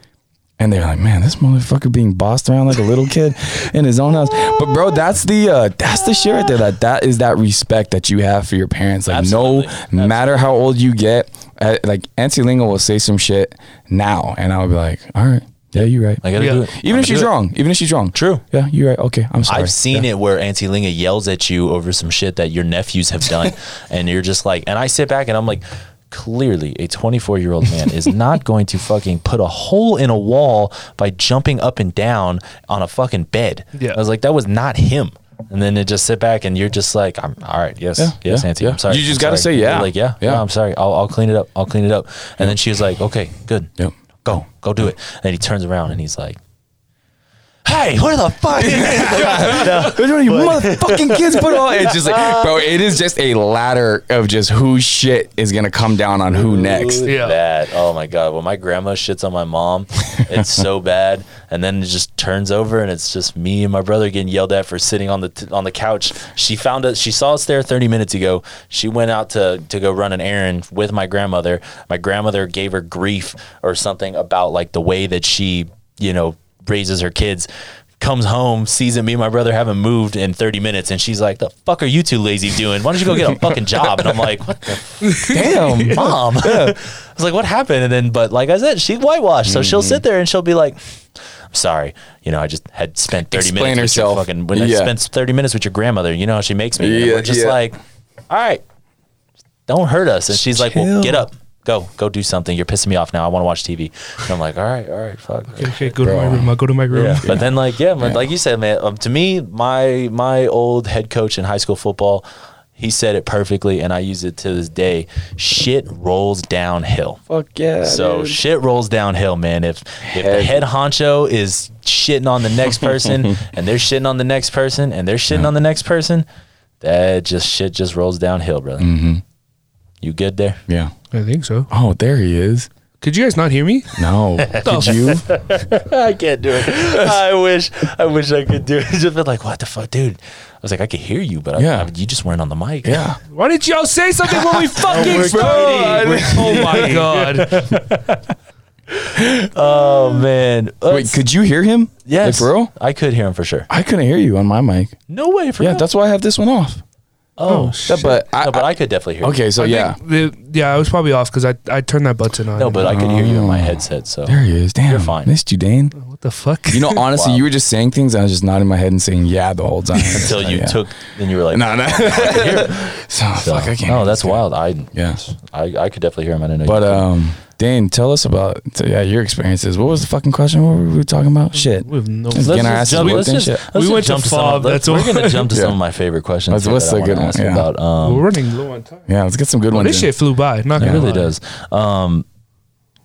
And they're like, man, this motherfucker being bossed around like a little kid in his own house. But bro, that's the uh, that's the shit right there. That that is that respect that you have for your parents. Like Absolutely. no matter how old you get, uh, like Auntie Linga will say some shit now, and I'll be like, all right, yeah, you're right. I gotta Yeah. do it. Even if she's it. wrong, even if she's wrong, True. Yeah, you're right. Okay, I'm sorry. I've seen Yeah. it where Auntie Linga yells at you over some shit that your nephews have done, and you're just like, and I sit back and I'm like, clearly a 24 year old man is not going to fucking put a hole in a wall by jumping up and down on a fucking bed. Yeah. I was like, that was not him. And then it just sit back and you're just like, I'm all right. Yes, Yeah, yes, yeah, Auntie. I'm sorry. You just gotta sorry." say You're yeah. Like yeah, Yeah. yeah. I'm sorry. I'll, I'll clean it up. I'll clean it up. And then she was like, okay, good. Yep. Go, go do it. And he turns around and he's like, Hey, where the fuck? No. Which one of you motherfucking kids put on? It's just like, bro, it is just a ladder of just whose shit is gonna come down on who next. Yeah. Bad. Oh my god. When my grandma shits on my mom, it's so bad. And then it just turns over, and it's just me and my brother getting yelled at for sitting on the t- on the couch. She found us. She saw us there 30 minutes ago. She went out to to go run an errand with my grandmother. My grandmother gave her grief or something about like the way that she, you know, raises her kids. comes home, sees that me and my brother haven't moved in 30 minutes, and she's like, "The fuck are you two lazy doing? Why don't you go get a fucking job?" And I'm like, "What the Damn. mom?" I was like, "What happened?" And then, but like I said, she whitewashed, so she'll mm-hmm. sit there and she'll be like. I'm sorry, you know, I just had spent 30 Explain minutes herself. with your fucking, when Yeah. I spent 30 minutes with your grandmother, you know how she makes me. And we're just yeah. like, all right, don't hurt us. And she's like, well, get up, go, go do something. You're pissing me off now. I want to watch TV. And I'm like, all right, all right, fuck. Okay, okay, go to my room. I'll go to my room. Yeah, but then like yeah, man, Yeah. like you said, man. Um, to me, my my old head coach in high school football, he said it perfectly, and I use it to this day. Shit rolls downhill. Fuck yeah. So dude. shit rolls downhill, man. If if the head honcho is shitting on the next person, and they're shitting on the next person, and they're shitting on the next person, that just shit just rolls downhill, brother. Mm-hmm. You good there? yeah. I think so. Oh, there he is. Could you guys not hear me? No. Did you? I can't do it. I wish, I wish I could do it. Just been like, what the fuck, dude? I was like, I could hear you, but Yeah. I, you just weren't on the mic. Yeah. Why didn't y'all say something when we fucking We're started? oh my god. Oh man. Wait, Let's- could you hear him? yes, Like, for real? I could hear him for sure. I couldn't hear you on my mic. No way, for Yeah, real? that's why I have this one off. Oh, Oh, shit. Yeah, but I, no, but I could definitely hear. okay, so I yeah, the- yeah, I was probably off because I I turned that button on. You. No, but I could hear you in my Oh. headset. So there he is. Damn, You're fine. Missed you, Dane. what the fuck? You know, honestly, Wow. you were just saying things, and I was just nodding my head and saying yeah the whole time until you Yeah. took, then you were like, No, no. so, so- fuck, I can't. No, that's wild. I, Yeah. I, I could definitely hear him. I didn't know. But you could. um, Dane, tell us about yeah your experiences. What was the fucking question? What were we talking about? Shit. we have no. Let's Let's our just asses jump- let's just- shit. let's we just went jump to fob. That's we're gonna jump to Yeah. some of my favorite questions. What's- what's that the good one? Yeah. About um, We're running low on time. Yeah, let's get some good Well, ones. this in. shit flew by. Not It really lie. does. Um,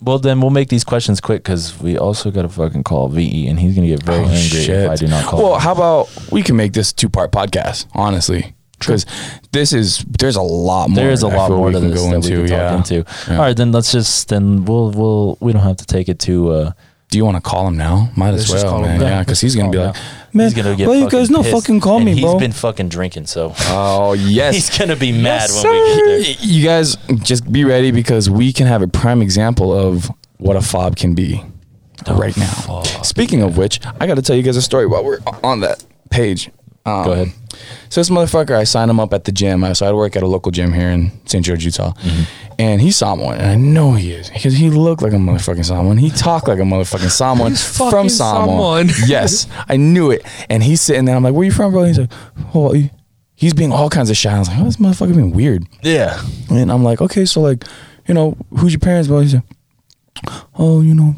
well, then we'll make these questions quick because we also got to fucking call VE, and he's gonna get very Oh, angry shit. if I do not call. Well, him. how about we can make this two part podcast? Honestly, because this is there's a lot more. There's a lot more to this go that into. we can yeah. talk into. Yeah. All right, then let's just then we'll we'll we don't have to take it to. Uh, Do you want to call him now? Might Let's as well, call man. now. Yeah, because he's gonna be like, him man, he's gonna get why you guys not pissed, fucking call and me, bro? He's been fucking drinking, so oh yes. he's gonna be mad Yes, when we get there. You guys just be ready because we can have a prime example of what a fob can be right now. fob, Speaking of which, I got to tell you guys a story while we're on that page. Um, Go ahead. So this motherfucker, I signed him up at the gym. I- So I work at a local gym here in St. George, Utah. Mm-hmm. And he's Samoan, and I know he is because he looked like a motherfucking Samoan. He talked like a motherfucking Samoan fucking from Samoan. Samoan. yes, I knew it. And he's sitting there. I'm like, "Where you from, bro?" He's like, "Oh, he's being all kinds of shy." I was like, "Oh, this motherfucker being weird." Yeah, And I'm like, okay, so like, you know, who's your parents? Bro, he's like, oh, you know.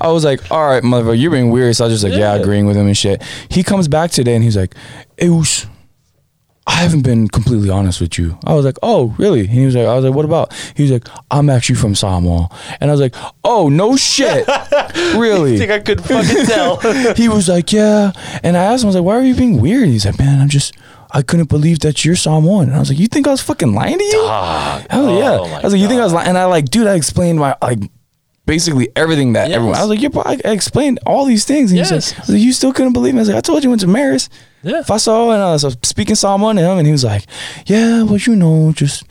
I was like, all right, motherfucker, you're being weird. So I was just like, yeah, Yeah. agreeing with him and shit. He comes back today and he's like, it was. I haven't been completely honest with you. I was like, oh, really? And he was like, I was like, what about? He was like, I'm actually from Samoa. And I was like, oh, no shit. really? I think I could fucking tell. he was like, yeah. And I asked him, I was like, why are you being weird? He's like, man, I'm just, I couldn't believe that you're Samoan. And I was like, you think I was fucking lying to you? Dog. I was like, yeah. Oh I was like, you think I was lying? And I like, dude, I explained my, like, basically everything that Yes. everyone, I was like, yeah, bro, I I explained all these things. And Yes. he's like, like, you still couldn't believe me. I was like, I told you I went to Maris. Yeah. If I saw and I was speaking Samoan to him and he was like, yeah, well, you know, just,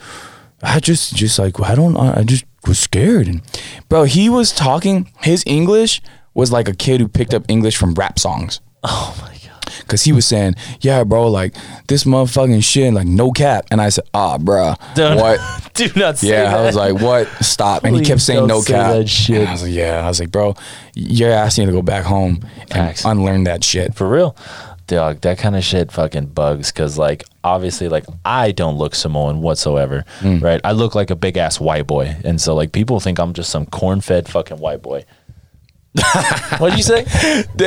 I just, just like, I don't, I I just was scared. And bro, he was talking, his English was like a kid who picked up English from rap songs. Oh my god. Cause he was saying, "Yeah, bro, like this motherfucking shit, like no cap." And I said, "Ah, bruh, what?" Do not say Yeah, that. I was like, "What? Stop!" And he kept saying, "No say cap." that shit. And I was like, "Yeah." I was like, "Bro, you're asking to go back home and unlearn that shit." For real. Dog, that kind of shit fucking bugs because, like, obviously, like, I don't look Samoan whatsoever, Mm. right? I look like a big ass white boy. And so, like, people think I'm just some corn fed fucking white boy. What'd you say?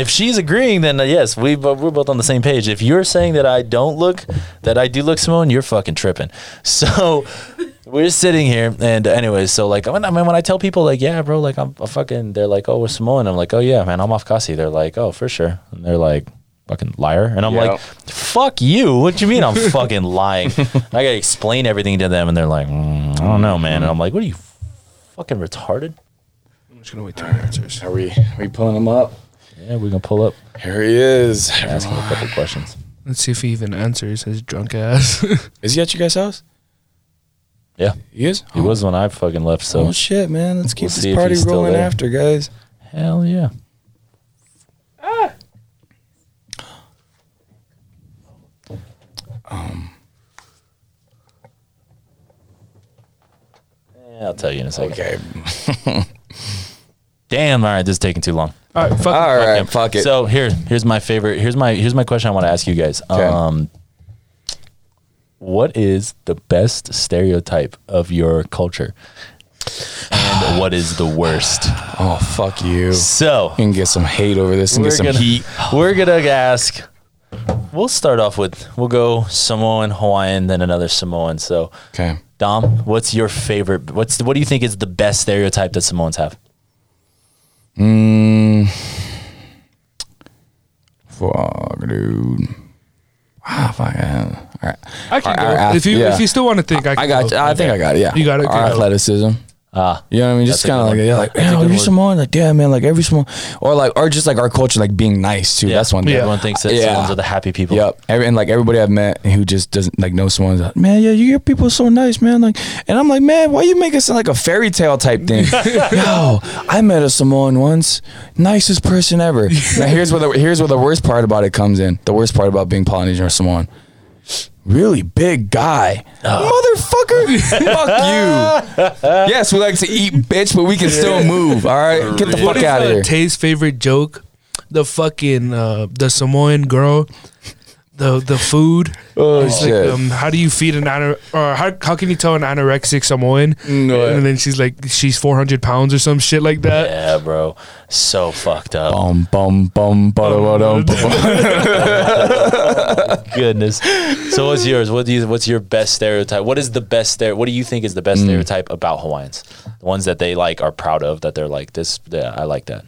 if she's agreeing, then uh, yes, we bo- we're both on the same page. If you're saying that I don't look, that I do look Samoan, you're fucking tripping. So we're sitting here, and anyways, so like, when, I mean, when I tell people like, yeah, bro, like I'm a fucking, they're like, oh, we're Samoan. I'm like, oh yeah, man, I'm Afakasi. They're like, oh, for sure. And they're like. Fucking liar, and I'm Yeah. like, "Fuck you! What do you mean I'm fucking lying?" I gotta explain everything to them, and they're like, mm, "I don't know, man." And I'm like, "What are you, fucking retarded?" I'm just gonna wait till your answers. Are we? Are we pulling him up? Yeah, we're gonna pull up, Here he is. ask him a couple questions. Let's see if he even answers his drunk ass. Is he at your guys' house? Yeah, He is. he was when I fucking left. So Oh shit, man! Let's keep We'll see this if party he's still rolling there. after, guys. Hell yeah. Ah. Um. Yeah, I'll tell you in a second. Okay. Damn, all right, this is taking too long. All right, fuck. All it. right. Okay, Fuck it. So here, here's my favorite. Here's my here's my question. I want to ask you guys. Okay. Um, what is the best stereotype of your culture, and what is the worst? oh fuck you. So You can get some hate over this and get some gonna heat. we're gonna ask. We'll start off with we'll go Samoan, Hawaiian, then another Samoan. So Okay. Dom, what's your favorite? What's what do you think is the best stereotype that Samoans have? Mm. Fuck, dude. Ah, fuck. right. I can Our- go. ath- if you yeah. if you still want to think, I, can I got. Go. I think I got it. Yeah. You got it? Our Okay. athleticism. Ah, You know what I mean? Just kind of like yeah, like That's a yeah, good you're one. Samoan, like yeah, man, like every Samoan, or like or just like our culture, like being nice too. yeah. That's one thing. Yeah. Everyone thinks that Yeah. Samoans are the happy people. Yep. Every, and like everybody I've met who just doesn't like know someone's like, man, yeah, you hear people so nice, man. Like, and I'm like, man, why you make it sound like a fairy tale type thing? Yo, I met a Samoan once, nicest person ever. now here's where the here's where the worst part about it comes in. The worst part about being Polynesian or Samoan. Really big guy, motherfucker. Fuck you. Yes, we like to eat, bitch, but we can still move. All right, get the What fuck is out of uh, here. Tay's favorite joke? The fucking uh, the Samoan girl. The the food. Oh, It's like, shit. um, how do you feed an ana- or how, how can you tell an anorexic Samoan? No. And then she's like she's four hundred pounds or some shit like that. Yeah, bro. So fucked up. Bum bum bum bum bum bum. Goodness. So what's yours? What do you what's your best stereotype? What is the best stere- what do you think is the Mm. best stereotype about Hawaiians? The ones that they like are proud of that they're like this yeah, I like that.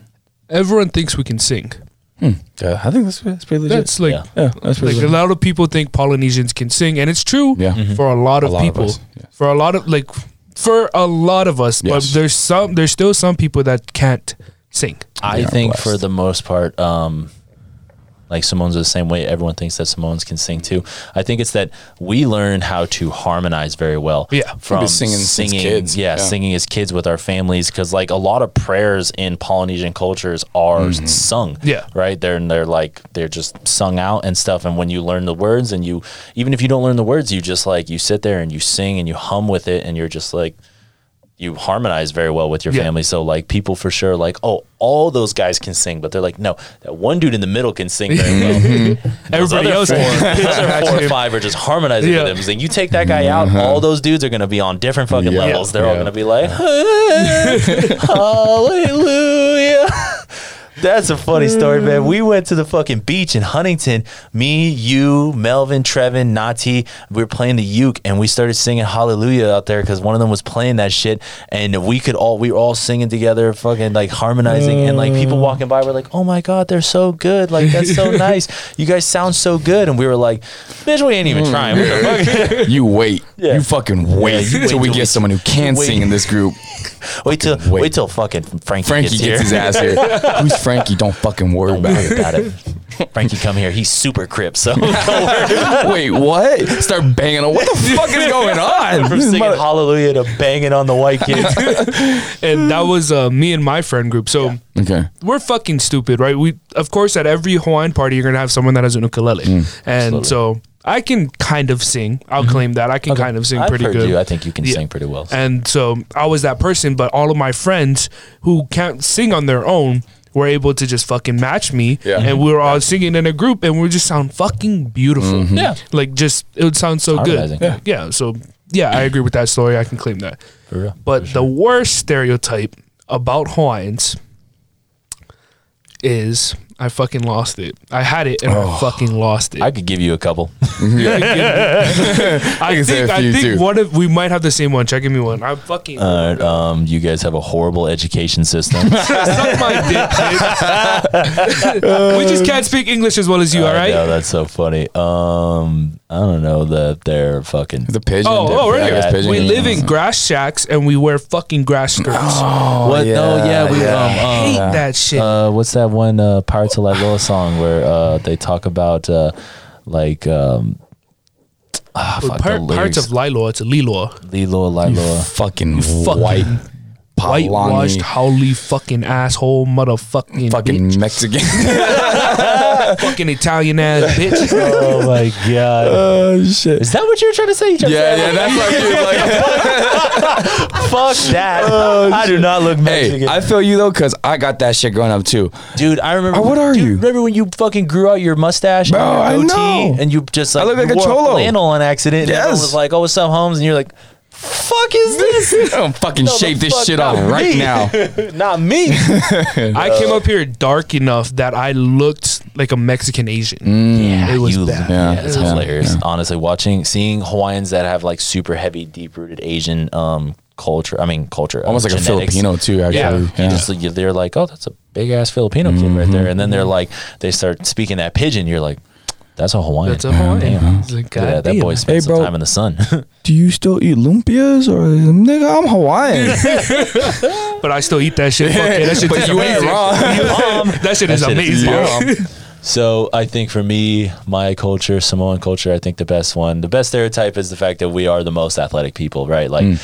Everyone thinks we can sing. Yeah, I think that's, that's pretty legit. That's like Yeah. yeah, that's pretty like a lot of people think Polynesians can sing, and it's true Yeah. Mm-hmm. for a lot of A lot people. us, yes. For a lot of like for a lot of us, but there's some there's still some people that can't sing. I think blessed. for the most part, um, like are the same way. Everyone thinks that Samoans can sing too. I think it's that we learn how to harmonize very well. Yeah. from singing since kids. Yeah, Yeah. singing as kids with our families because like a lot of prayers in Polynesian cultures are mm-hmm. sung. Yeah. right. They're and they're like they're just sung out and stuff. And when you learn the words, and you even if you don't learn the words, you just like you sit there and you sing and you hum with it, and you're just like you harmonize very well with your Yeah. family. So like people for sure like, oh, all those guys can sing, but they're like, no, that one dude in the middle can sing very well. Those Everybody other else four, those other four or five are just harmonizing Yeah. with him. Saying, you take that guy out, mm-hmm. all those dudes are gonna be on different fucking Yeah. levels. They're all gonna be like, hallelujah. That's a funny story, man. Mm. We went to the fucking beach in Huntington. Me, you, Melvin, Trevin, Nati. We were playing the uke, and we started singing Hallelujah out there because one of them was playing that shit, and we could all we were all singing together, fucking like harmonizing, and like people mm. walking by were like, "Oh my god, they're so good! Like that's so nice. You guys sound so good." And we were like, "Bitch, we ain't even mm. trying. The fuck?" You wait. Yeah. You fucking wait wait till we get someone who can wait. sing in this group. wait till Wait. wait. till fucking Frankie, Frankie gets, gets, his ass here. Who's Frankie? Don't fucking worry Don't about it. about it. Frankie, come here. He's super crip, so Wait, what? Start banging on. What the fuck is going on? from singing Mother- hallelujah to banging on the white kids. and that was uh, me and my friend group. So okay. we're fucking stupid, right? We of course at every Hawaiian party you're gonna have someone that has an ukulele, and Absolutely. so I can kind of sing. I'll claim that I can kind of sing I've pretty heard good. you. I think you can Yeah. sing pretty well. And so I was that person, but all of my friends who can't sing on their own were able to just fucking match me. Yeah. And we were all singing in a group and we just sound fucking beautiful. Mm-hmm. Yeah. Like just it would sound so good. Yeah. Yeah. So yeah, I agree with that story. I can claim that. For real. But the worst stereotype about Hawaiians is I fucking lost it. I had it and I fucking lost it. I could give you a couple. I can say think a I few, think too. one of we might have the same one. Check give me one. I fucking Uh, um, you guys have a horrible education system. Suck my dick, kid. we just can't speak English as well as you, all I right? know, that's so funny. Um, I don't know that they're fucking. The pidgin. Oh, oh, right. guess pidgin. We live in grass shacks and we wear fucking grass skirts. Oh, What? No, yeah, we, um, I hate um, that shit. Uh, what's that one uh, Pirates of Liloa song where uh, they talk about uh, like um, ah, fuck Par- the parts of Lilo, it's a Lilo. Liloa, You fucking fucking white whitewashed, haole fucking asshole, motherfucking fucking bitch, Mexican. fucking Italian ass bitch. Oh my god. oh shit. Is that what you were trying to say? You tried to Yeah, say, yeah, that's what you like. Fuck that. Oh, I do not look Mexican. Hey, I feel you though, cause I got that shit growing up too. Dude, I remember. Oh, what are dude, you? Remember when you fucking grew out your mustache Bro, and I your goatee, know. and you just like I look like you a wore cholo. flannel on accident. And everyone Yes. was like, "Oh, what's up, Holmes?" And you're like, "Fuck is this?" I'm fucking No, the shave this fuck shit not off right now. not me. I came up here dark enough that I looked like a Mexican Asian. Yeah, It was you, bad. Yeah, Yeah, it's yeah, hilarious. yeah. Honestly, watching, seeing Hawaiians that have like super heavy, deep rooted Asian um culture. I mean, culture. Almost uh, like a genetics. Filipino too, Yeah, actually. you just you- they're like, oh, that's a big ass Filipino kid right there, and then they're like, they start speaking that pidgin. You're like, that's a Hawaiian. That's a Hawaiian. Damn. It's like, Yeah, that goddamn. boy spent Hey, some time in the sun. Do you still eat lumpias or nigga? I'm Hawaiian. But I still eat that shit. Fuck yeah, that shit but is you ain't amazing. wrong. That shit is shit amazing. bomb. So I think for me, my culture, Samoan culture, I think the best one, the best stereotype is the fact that we are the most athletic people, right? Like hmm.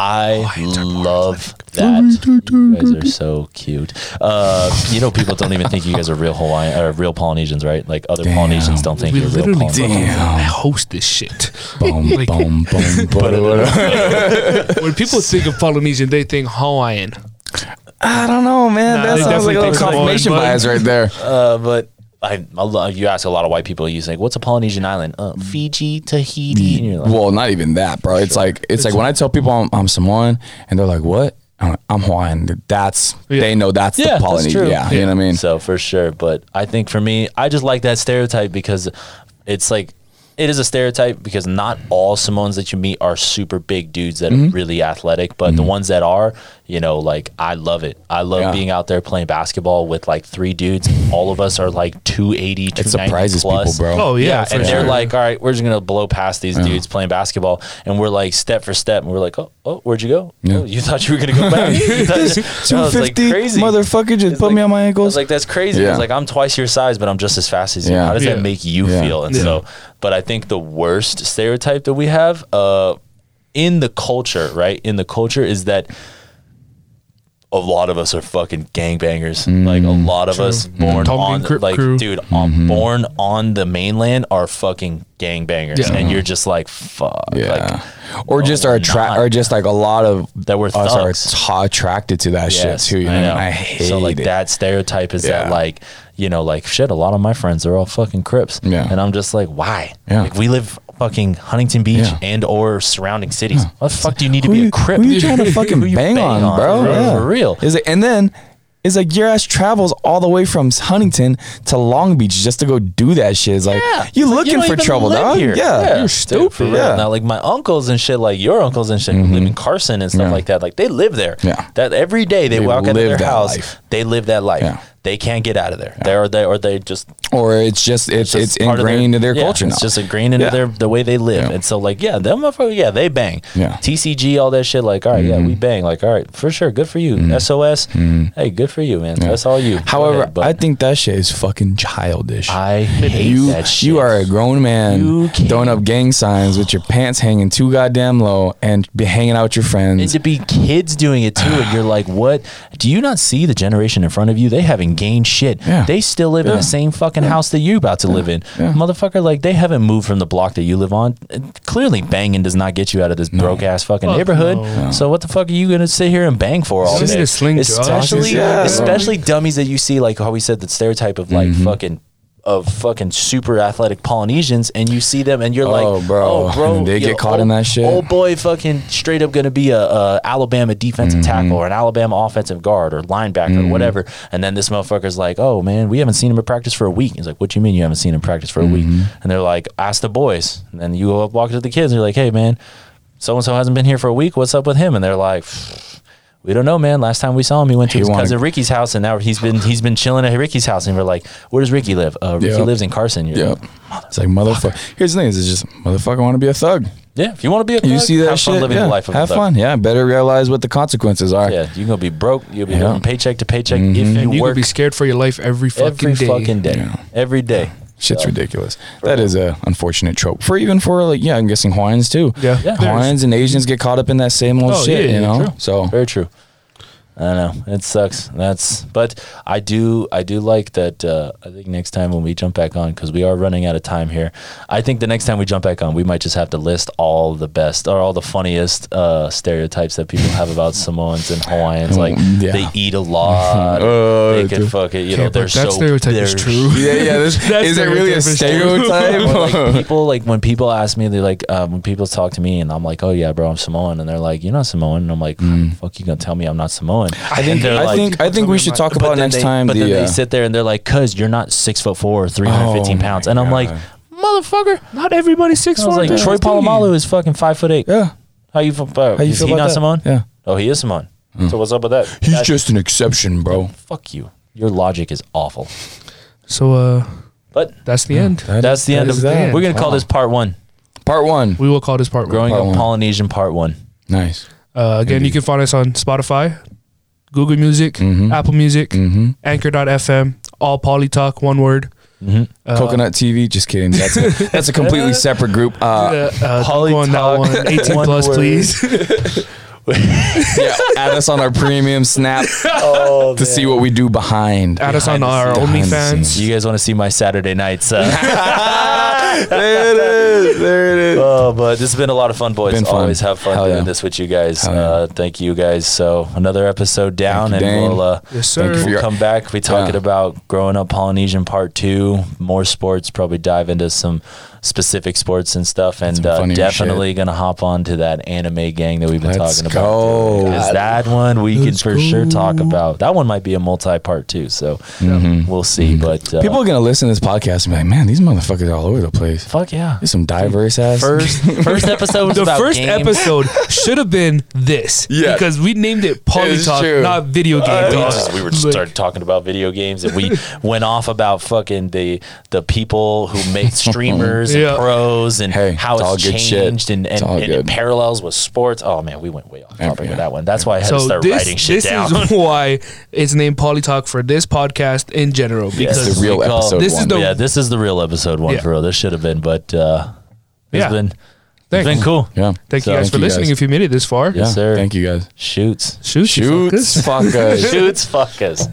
I love that. You guys are so cute. Uh, you know, people don't even think you guys are real Hawaiian or real Polynesians, right? Like other Damn. Polynesians don't think We you're real literally Polynesian. fucking host this shit. boom, Like- boom, boom, boom. When people think of Polynesian, they think Hawaiian. I don't know, man. Nah, that sounds like a little confirmation bias right there. Uh, but I, love, you ask a lot of white people, you say, "What's a Polynesian island?" Uh, Fiji, Tahiti, and you're like, Well, not even that, bro. It's like it's like when I tell people I'm, I'm Samoan and they're like, "What?" I'm, like, I'm Hawaiian. That's Yeah. they know that's Yeah, the Polynesian. true. Yeah, you know what I mean. So for sure, but I think for me, I just like that stereotype because it's like it is a stereotype because not all Samoans that you meet are super big dudes that Mm-hmm. are really athletic, but the ones that are, you know, like I love it. I love Yeah. being out there playing basketball with like three dudes. All of us are like 280, It surprises plus. people, bro. Oh yeah, Yeah, for and they're like, all right, we're just gonna blow past these dudes playing basketball, and we're like step for step, and we're like, oh, oh, where'd you go? Yeah. Oh, you thought you were gonna go back? You thought- I was like, fifty, crazy. motherfucker, just It's put like- me on my I was ankles. like, that's crazy. I Yeah. was like, I'm twice your size, but I'm just as fast as you. Yeah. How does Yeah. that make you Yeah. feel? And Yeah. so, but I think the worst stereotype that we have uh, in the culture, right? In the culture is that a lot of us are fucking gangbangers. Mm, like a lot of us mm-hmm. born Tom on and Crip like crew. dude, on, mm-hmm. born on the mainland are fucking gangbangers, Yeah. and you're just like fuck. yeah, Like, or no, just are we're oh, attract, or just like a lot of That we're us are t- attracted to that Yes, shit too. You I know. I hate so like it. that stereotype is that like you know like shit. A lot of my friends are all fucking Crips, Yeah. and I'm just like, why? Yeah. Like we live fucking Huntington Beach Yeah. and or surrounding cities. What the fuck do you need to Who be you, a Crip? Who you trying to fucking Who you bang, on, bro? For, Yeah. for real. Is it? And then it's like your ass travels all the way from Huntington to Long Beach just to go do that shit. It's like Yeah. you It's like, looking don't for trouble, live dog? here. Yeah, Dude, for real. Yeah. Mm-hmm. Now, like my uncles and shit, like your uncles and shit, who live in Carson and stuff Yeah. like that, like they live there. Yeah. That every day they, They walk out of their house, life. they live that life. Yeah. They can't get out of there. They or they or they just Or it's just it's it's, just ingrained in their yeah, culture now. It's just ingrained into Yeah. their the way they live. Yeah. And so like yeah, them motherfuckers, yeah, they bang. Yeah. Mm-hmm. TCG, all that shit, like, all right, yeah, we bang. Like, all right, for sure, good for you. SOS, hey, good for you, man. That's all you. However, ahead, I think that shit is fucking childish. I hate you that shit. you are a grown man throwing up gang signs with your pants hanging too goddamn low and be hanging out with your friends. and to be kids doing it too, and you're like, what? Do you not see the generation in front of you? They haven't gained shit. Yeah. They still live in the same fucking house that you're about to live in. Yeah. Motherfucker, like, they haven't moved from the block that you live on. And Clearly, banging does not get you out of this broke ass fucking Fuck neighborhood. no. So, what the fuck are you going to sit here and bang for all Just day? need a sling especially, Yeah. especially dummies that you see, like how we said, the stereotype of like Mm-hmm. fucking. Of fucking super athletic Polynesians, and you see them, and you're like, Oh, bro. "Oh, bro!" And they get know, caught in that shit. Old boy, fucking straight up gonna be a, a Alabama defensive Mm-hmm. tackle or an Alabama offensive guard or linebacker or whatever. And then this motherfucker's like, "Oh man, we haven't seen him in practice for a week." He's like, "What you mean you haven't seen him practice for a week?" Mm-hmm. And they're like, "Ask the boys." And then you go up, walk to the kids, and you're like, "Hey man, so and so hasn't been here for a week. What's up with him?" And they're like. We don't know, man. Last time we saw him, he went to He his wanna- cousin Ricky's house, and now he's been he's been chilling at Ricky's house. And we're like, "Where does Ricky live?" Uh, Ricky Yep. lives in Carson. You're Yep. like, It's like motherfucker. Here's the thing: is it's just motherfucker want to be a thug. yeah, if you want to be a You thug, see that have shit? fun living yeah. the life of a Have thug. fun. Yeah. Better realize what the consequences are. Yeah, you're gonna be broke. You'll be Yeah. living paycheck to paycheck if you and you work could be scared for your life every fucking every day. fucking day, Yeah. every day. Shit's So, ridiculous. That is a unfortunate trope for even for like yeah, I'm guessing Hawaiians too. Yeah. Yeah. Hawaiians and Asians get caught up in that same old Oh, shit. yeah, you know. true. So Very true. I don't know. It sucks. That's but I do I do like that. Uh, I think next time when we jump back on because we are running out of time here. I think the next time we jump back on, we might just have to list all the best or all the funniest uh, stereotypes that people have about Samoans and Hawaiians. Like Yeah. they eat a lot. Oh, they can dude. fuck it. You Okay, know, they're but that so stereotype is they're- true. Yeah, yeah. This, That is it really a stereotype is true. or, like people like when people ask me they like um, when people talk to me and I'm like oh yeah bro I'm Samoan and they're like you're not Samoan and I'm like fuck you gonna tell me I'm not Samoan I think I think I think we should talk about then next they, time but then the they uh, sit there and they're like cuz you're not six foot four or 315 Oh pounds my and I'm like motherfucker Not everybody's six I was four. like Troy 15. Polamalu is fucking five foot eight yeah. how you feel uh, How you is feel he about not that? Samoan Yeah. oh he is Samoan so what's up with that He's That- just an exception, bro. fuck you your logic is awful So uh, but that's the end. That- that's the that end is of that. we're gonna call this part one part one. We will call this part one. growing Part up one. Polynesian part one Nice. Uh, again, you can find us on Spotify, Google Music, Mhm. Apple Music, Mm-hmm. Anchor.fm, all Polytalk, one word. mm-hmm. Uh, Coconut TV. Just kidding. That's a, that's a completely separate group. Uh, Uh, don't on that one. 18 plus, please. yeah, add us on our premium Snap oh, to see what we do behind. Add us on our scenes. Behind the OnlyFans. You guys want to see my Saturday nights? Uh, there it is. There it is. oh, but this has been a lot of fun, boys. Been fun. Always have fun Hell doing yeah. this with you guys. Yeah. Uh, thank you guys. So another episode down, Thank you, and we'll uh, Yes, Thank sir. you for we'll your- come back. We talking Yeah. about growing up Polynesian part two, more sports. Probably dive into some specific sports and stuff, and Some uh, funnier definitely gonna hop on to that anime gang that we've been Let's talking go. about. Because that one we Let's can for sure talk about. That one might be a multi-part too. So Mhm. we'll see. But uh, People are gonna listen to this podcast and be like, "Man, these motherfuckers are all over the place." fuck yeah. There's some diverse ass. First, first episode was The about first games. episode should have been this. Yeah. Because we named it It's Polytalk, true. not video game we, just, we were Like, started talking about video games and we went off about fucking the the people who make streamers Yeah. and pros and Hey, how it's all it's good shit. changed and, It's and, all and it parallels with sports. Oh man, we went way off topic Yeah. with that one. That's why I had to start this, writing shit this down. is why it's named Polytalk for this podcast in general. Yes, Because the real call- episode This is one. the- yeah, this is the real episode one Yeah. for real. This should have been, but uh, it's Yeah. been it's Thanks. been cool. yeah. Thank So- you guys Thank for you listening guys. if you made it this far. Yeah. sir. Thank you guys. Shoots, Shoot, you Shoots, fuckers. fuck us. shoots, fuck us.